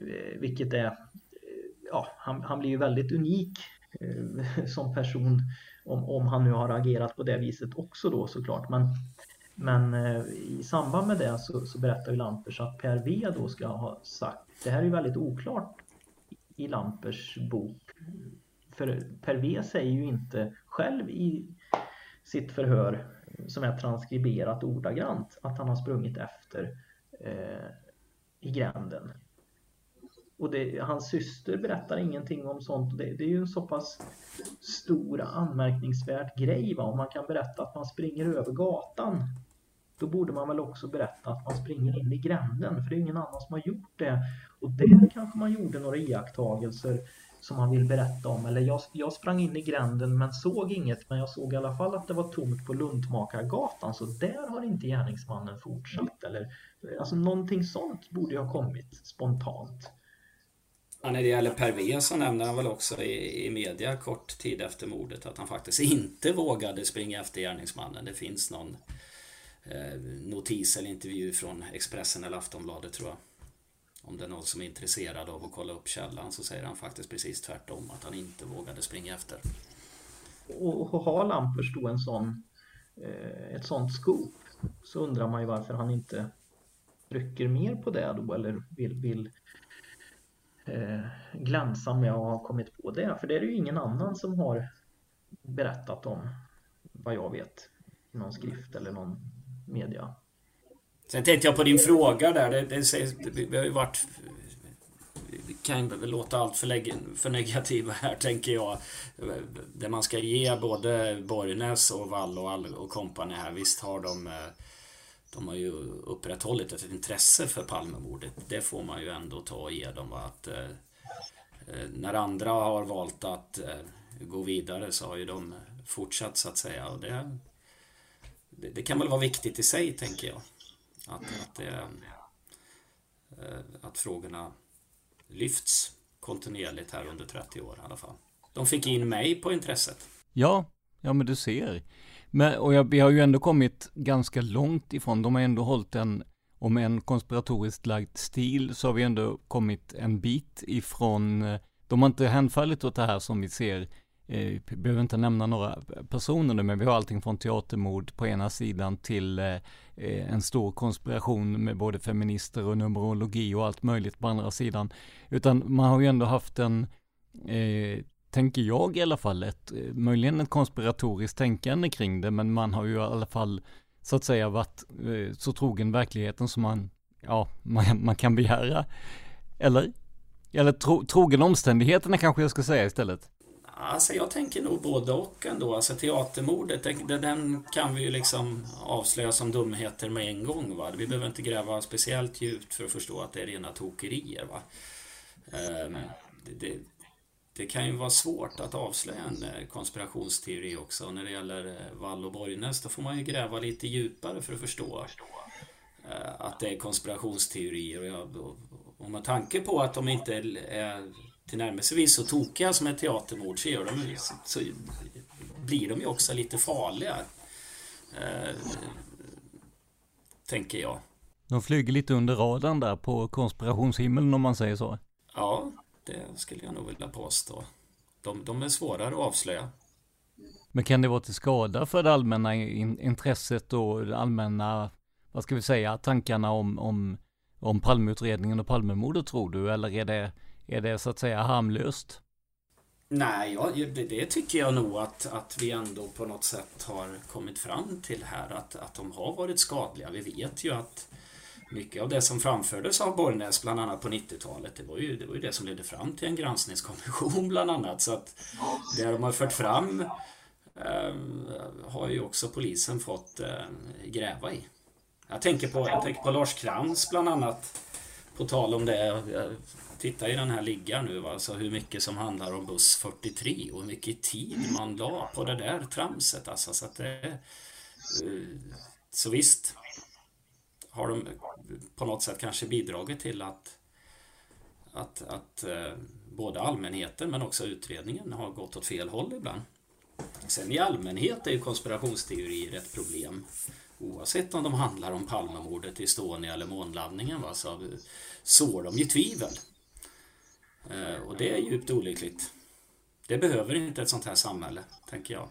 Eh, vilket är, eh, ja, han, han blir ju väldigt unik som person om, om han nu har agerat på det viset också då såklart. Men, men i samband med det så, så berättar ju Lampers att Per V då ska ha sagt det här är ju väldigt oklart i Lampers bok. För Per V säger ju inte själv i sitt förhör som är transkriberat ordagrant att han har sprungit efter eh, i gränden. Och det, hans syster berättar ingenting om sånt. Det, det är ju en så pass stor anmärkningsvärd grej va? om man kan berätta att man springer över gatan då borde man väl också berätta att man springer in i gränden för det är ingen annan som har gjort det. Och där kanske man gjorde några iakttagelser som man vill berätta om. Eller jag, jag sprang in i gränden men såg inget men jag såg i alla fall att det var tomt på Luntmakargatan så där har inte gärningsmannen fortsatt. Eller, alltså någonting sånt borde ha kommit spontant. Ja, när det gäller Per V så nämnde han väl också i, i media kort tid efter mordet att han faktiskt inte vågade springa efter gärningsmannen. Det finns någon eh, notis eller intervju från Expressen eller Aftonbladet tror jag. Om det är någon som är intresserad av att kolla upp källan så säger han faktiskt precis tvärtom att han inte vågade springa efter. Och, och har Lampers då en sån, eh, ett sånt scoop så undrar man ju varför han inte trycker mer på det då eller vill, vill eh, glänsa med att ha kommit på det. För det är det ju ingen annan som har berättat om vad jag vet i någon skrift eller någon media. Sen tänkte jag på din fråga där. Det, det, det har ju varit... Vi kan väl låta allt för, för negativa här, tänker jag. Det man ska ge både Borgnäs och Wall och, all, och kompani här. Visst har de... Eh, de har ju upprätthållit ett intresse för Palmemordet. Det får man ju ändå ta och ge dem. Att, eh, eh, när andra har valt att eh, gå vidare så har ju de fortsatt så att säga. Och det, det, det kan väl vara viktigt i sig, tänker jag. Att, att, det, att frågorna lyfts kontinuerligt här under 30 år i alla fall. De fick in mig på intresset. Ja, ja men du ser. Men, och jag, vi har ju ändå kommit ganska långt ifrån, de har ändå hållit en, om en konspiratoriskt lagd stil, så har vi ändå kommit en bit ifrån, eh, de har inte hänfallit åt det här som vi ser eh, behöver inte nämna några personer nu, men vi har allting från teatermord på ena sidan till eh, eh, en stor konspiration med både feminister och numerologi och allt möjligt på andra sidan. Utan man har ju ändå haft en, eh, tänker jag i alla fall, ett, eh, möjligen ett konspiratoriskt tänkande kring det, men man har ju i alla fall så att säga varit eh, så trogen verkligheten som man, ja, man, man kan begära. Eller? Eller tro, trogen omständigheterna kanske jag ska säga istället. Alltså jag tänker nog både och ändå. Alltså teatermordet, den kan vi ju liksom avslöja som dumheter med en gång. Va? Vi behöver inte gräva speciellt djupt för att förstå att det är rena tokerier. Va? Um, det, det, det, kan ju vara svårt att avslöja en eh, konspirationsteori också. När det gäller eh, Wall och Borgnäs, då får man ju gräva lite djupare för att förstå uh, att det är konspirationsteorier. Och, jag, och med tanke på att de inte är tillnärmelsevis så tokiga som ett teatermord så, gör de, så, så blir de ju också lite farliga. Eh, tänker jag. De flyger lite under radarn där på konspirationshimlen om man säger så. Ja, det skulle jag nog vilja påstå. De, de är svårare att avslöja. Men kan det vara till skada för det allmänna intresset och det allmänna, vad ska vi säga, tankarna om, om, om Palmeutredningen och Palmemordet tror du? Eller är det är det så att säga harmlöst? Nej, ja, det, det, tycker jag nog att, att vi ändå på något sätt har kommit fram till här. Att, att de har varit skadliga. Vi vet ju att mycket av det som framfördes av Borgnäs, bland annat på 90-talet, det var, ju, det var ju det som ledde fram till en granskningskommission bland annat. Så att det de har fört fram eh, har ju också polisen fått eh, gräva i. Jag tänker, på, jag tänker på Lars Krantz bland annat. På tal om det eh, titta i den här liggaren nu, va? alltså hur mycket som handlar om buss 43 och hur mycket tid man la på det där tramset. Alltså, så, att det, eh, så visst har de på något sätt kanske bidragit till att, att, att eh, både allmänheten men också utredningen har gått åt fel håll ibland. Sen i allmänhet är ju konspirationsteorier ett problem. Oavsett om de handlar om Palmemordet, Estonia eller månlandningen va, så sår de ju tvivel. Eh, och det är djupt olyckligt. Det behöver inte ett sånt här samhälle, tänker jag.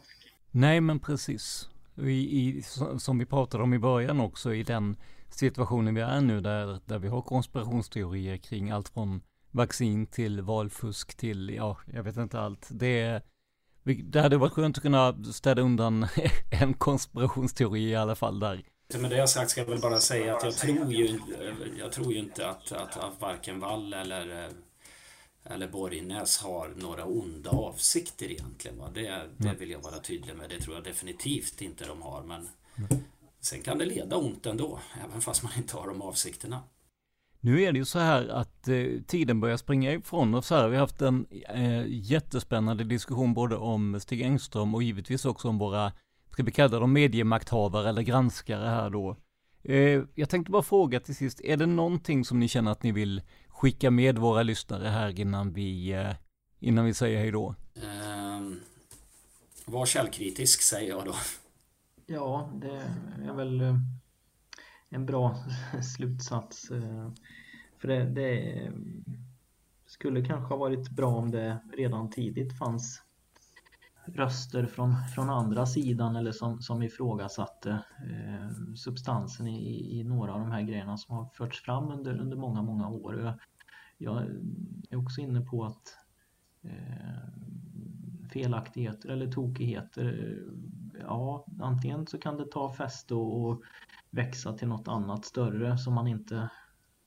Nej, men precis. I, i, som vi pratade om i början också, i den situationen vi är nu där, där vi har konspirationsteorier kring allt från vaccin till valfusk till, ja, jag vet inte allt. Det, det hade varit skönt att kunna städa undan en konspirationsteori i alla fall där. Med det jag sagt ska jag väl bara säga att jag tror ju, jag tror ju inte att, att, att varken Wall eller eh, eller Borgnäs har några onda avsikter egentligen. Va? Det, det vill jag vara tydlig med. Det tror jag definitivt inte de har. Men sen kan det leda ont ändå, även fast man inte har de avsikterna. Nu är det ju så här att eh, tiden börjar springa ifrån oss här. Vi har haft en eh, jättespännande diskussion både om Stig Engström och givetvis också om våra, ska vi kalla dem mediemakthavare eller granskare här då. Eh, jag tänkte bara fråga till sist, är det någonting som ni känner att ni vill skicka med våra lyssnare här innan vi, eh, innan vi säger hej då? Um, var källkritisk säger jag då. Ja, det är väl... Eh, en bra slutsats. För det, det skulle kanske ha varit bra om det redan tidigt fanns röster från, från andra sidan eller som, som ifrågasatte eh, substansen i, i några av de här grejerna som har förts fram under, under många, många år. Jag, jag är också inne på att eh, felaktigheter eller tokigheter, eh, ja, antingen så kan det ta fäste och växa till något annat större som man inte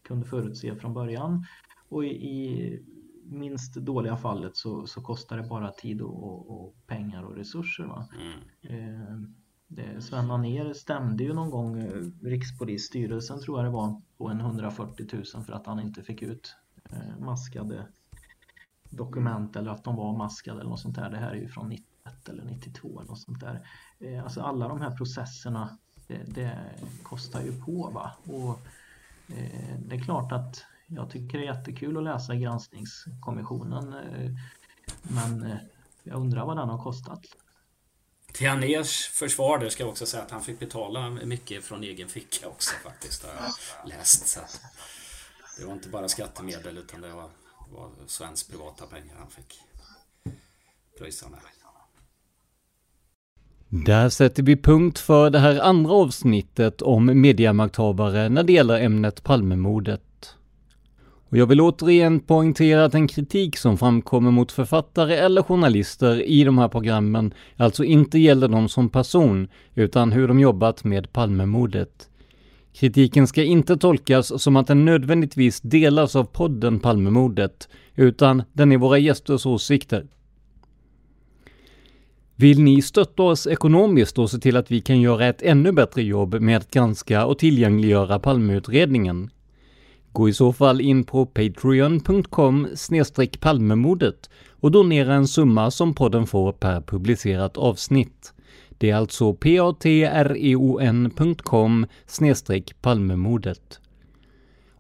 kunde förutse från början. Och i, i minst dåliga fallet så, så kostar det bara tid och, och pengar och resurser. Va? Mm. Eh, det, Sven Anér stämde ju någon gång eh, Rikspolisstyrelsen tror jag det var på en 140 000 för att han inte fick ut eh, maskade dokument eller att de var maskade eller något sånt där. Det här är ju från 91 eller 92 eller något sånt där. Eh, alltså alla de här processerna det, det kostar ju på va. Och eh, det är klart att jag tycker det är jättekul att läsa granskningskommissionen. Eh, men eh, jag undrar vad den har kostat. Till Aners försvar där ska jag också säga att han fick betala mycket från egen ficka också faktiskt. Har jag läst. Så det var inte bara skattemedel utan det var, var svensk privata pengar han fick pröjsa med. Där sätter vi punkt för det här andra avsnittet om mediamakthavare när det gäller ämnet Palmemordet. Och jag vill återigen poängtera att den kritik som framkommer mot författare eller journalister i de här programmen alltså inte gäller dem som person, utan hur de jobbat med Palmemordet. Kritiken ska inte tolkas som att den nödvändigtvis delas av podden Palmemordet, utan den är våra gästers åsikter. Vill ni stötta oss ekonomiskt och se till att vi kan göra ett ännu bättre jobb med att granska och tillgängliggöra Palmeutredningen? Gå i så fall in på patreon.com palmemordet och donera en summa som podden får per publicerat avsnitt. Det är alltså patreon.com palmemordet.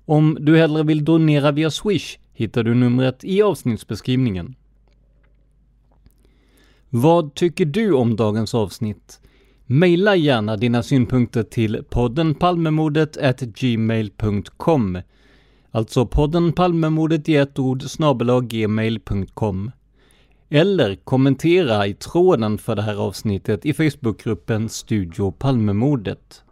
Om du hellre vill donera via Swish hittar du numret i avsnittsbeskrivningen. Vad tycker du om dagens avsnitt? Maila gärna dina synpunkter till podden palmemordet gmail.com Alltså podden Palmemordet i ett ord gmail.com Eller kommentera i tråden för det här avsnittet i Facebookgruppen Studio Palmemordet.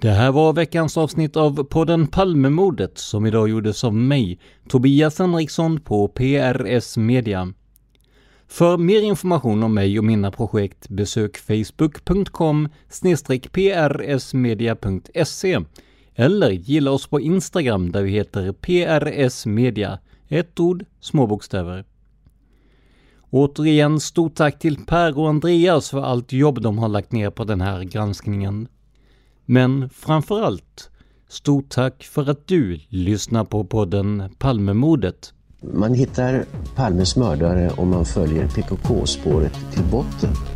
Det här var veckans avsnitt av podden Palmemordet som idag gjordes av mig, Tobias Henriksson på PRS Media. För mer information om mig och mina projekt besök facebook.com prsmedia.se eller gilla oss på Instagram där vi heter PRS Media. Ett ord, små bokstäver. Återigen stort tack till Per och Andreas för allt jobb de har lagt ner på den här granskningen. Men framförallt, stort tack för att du lyssnar på podden Palmemordet. Man hittar Palmes mördare om man följer PKK-spåret till botten.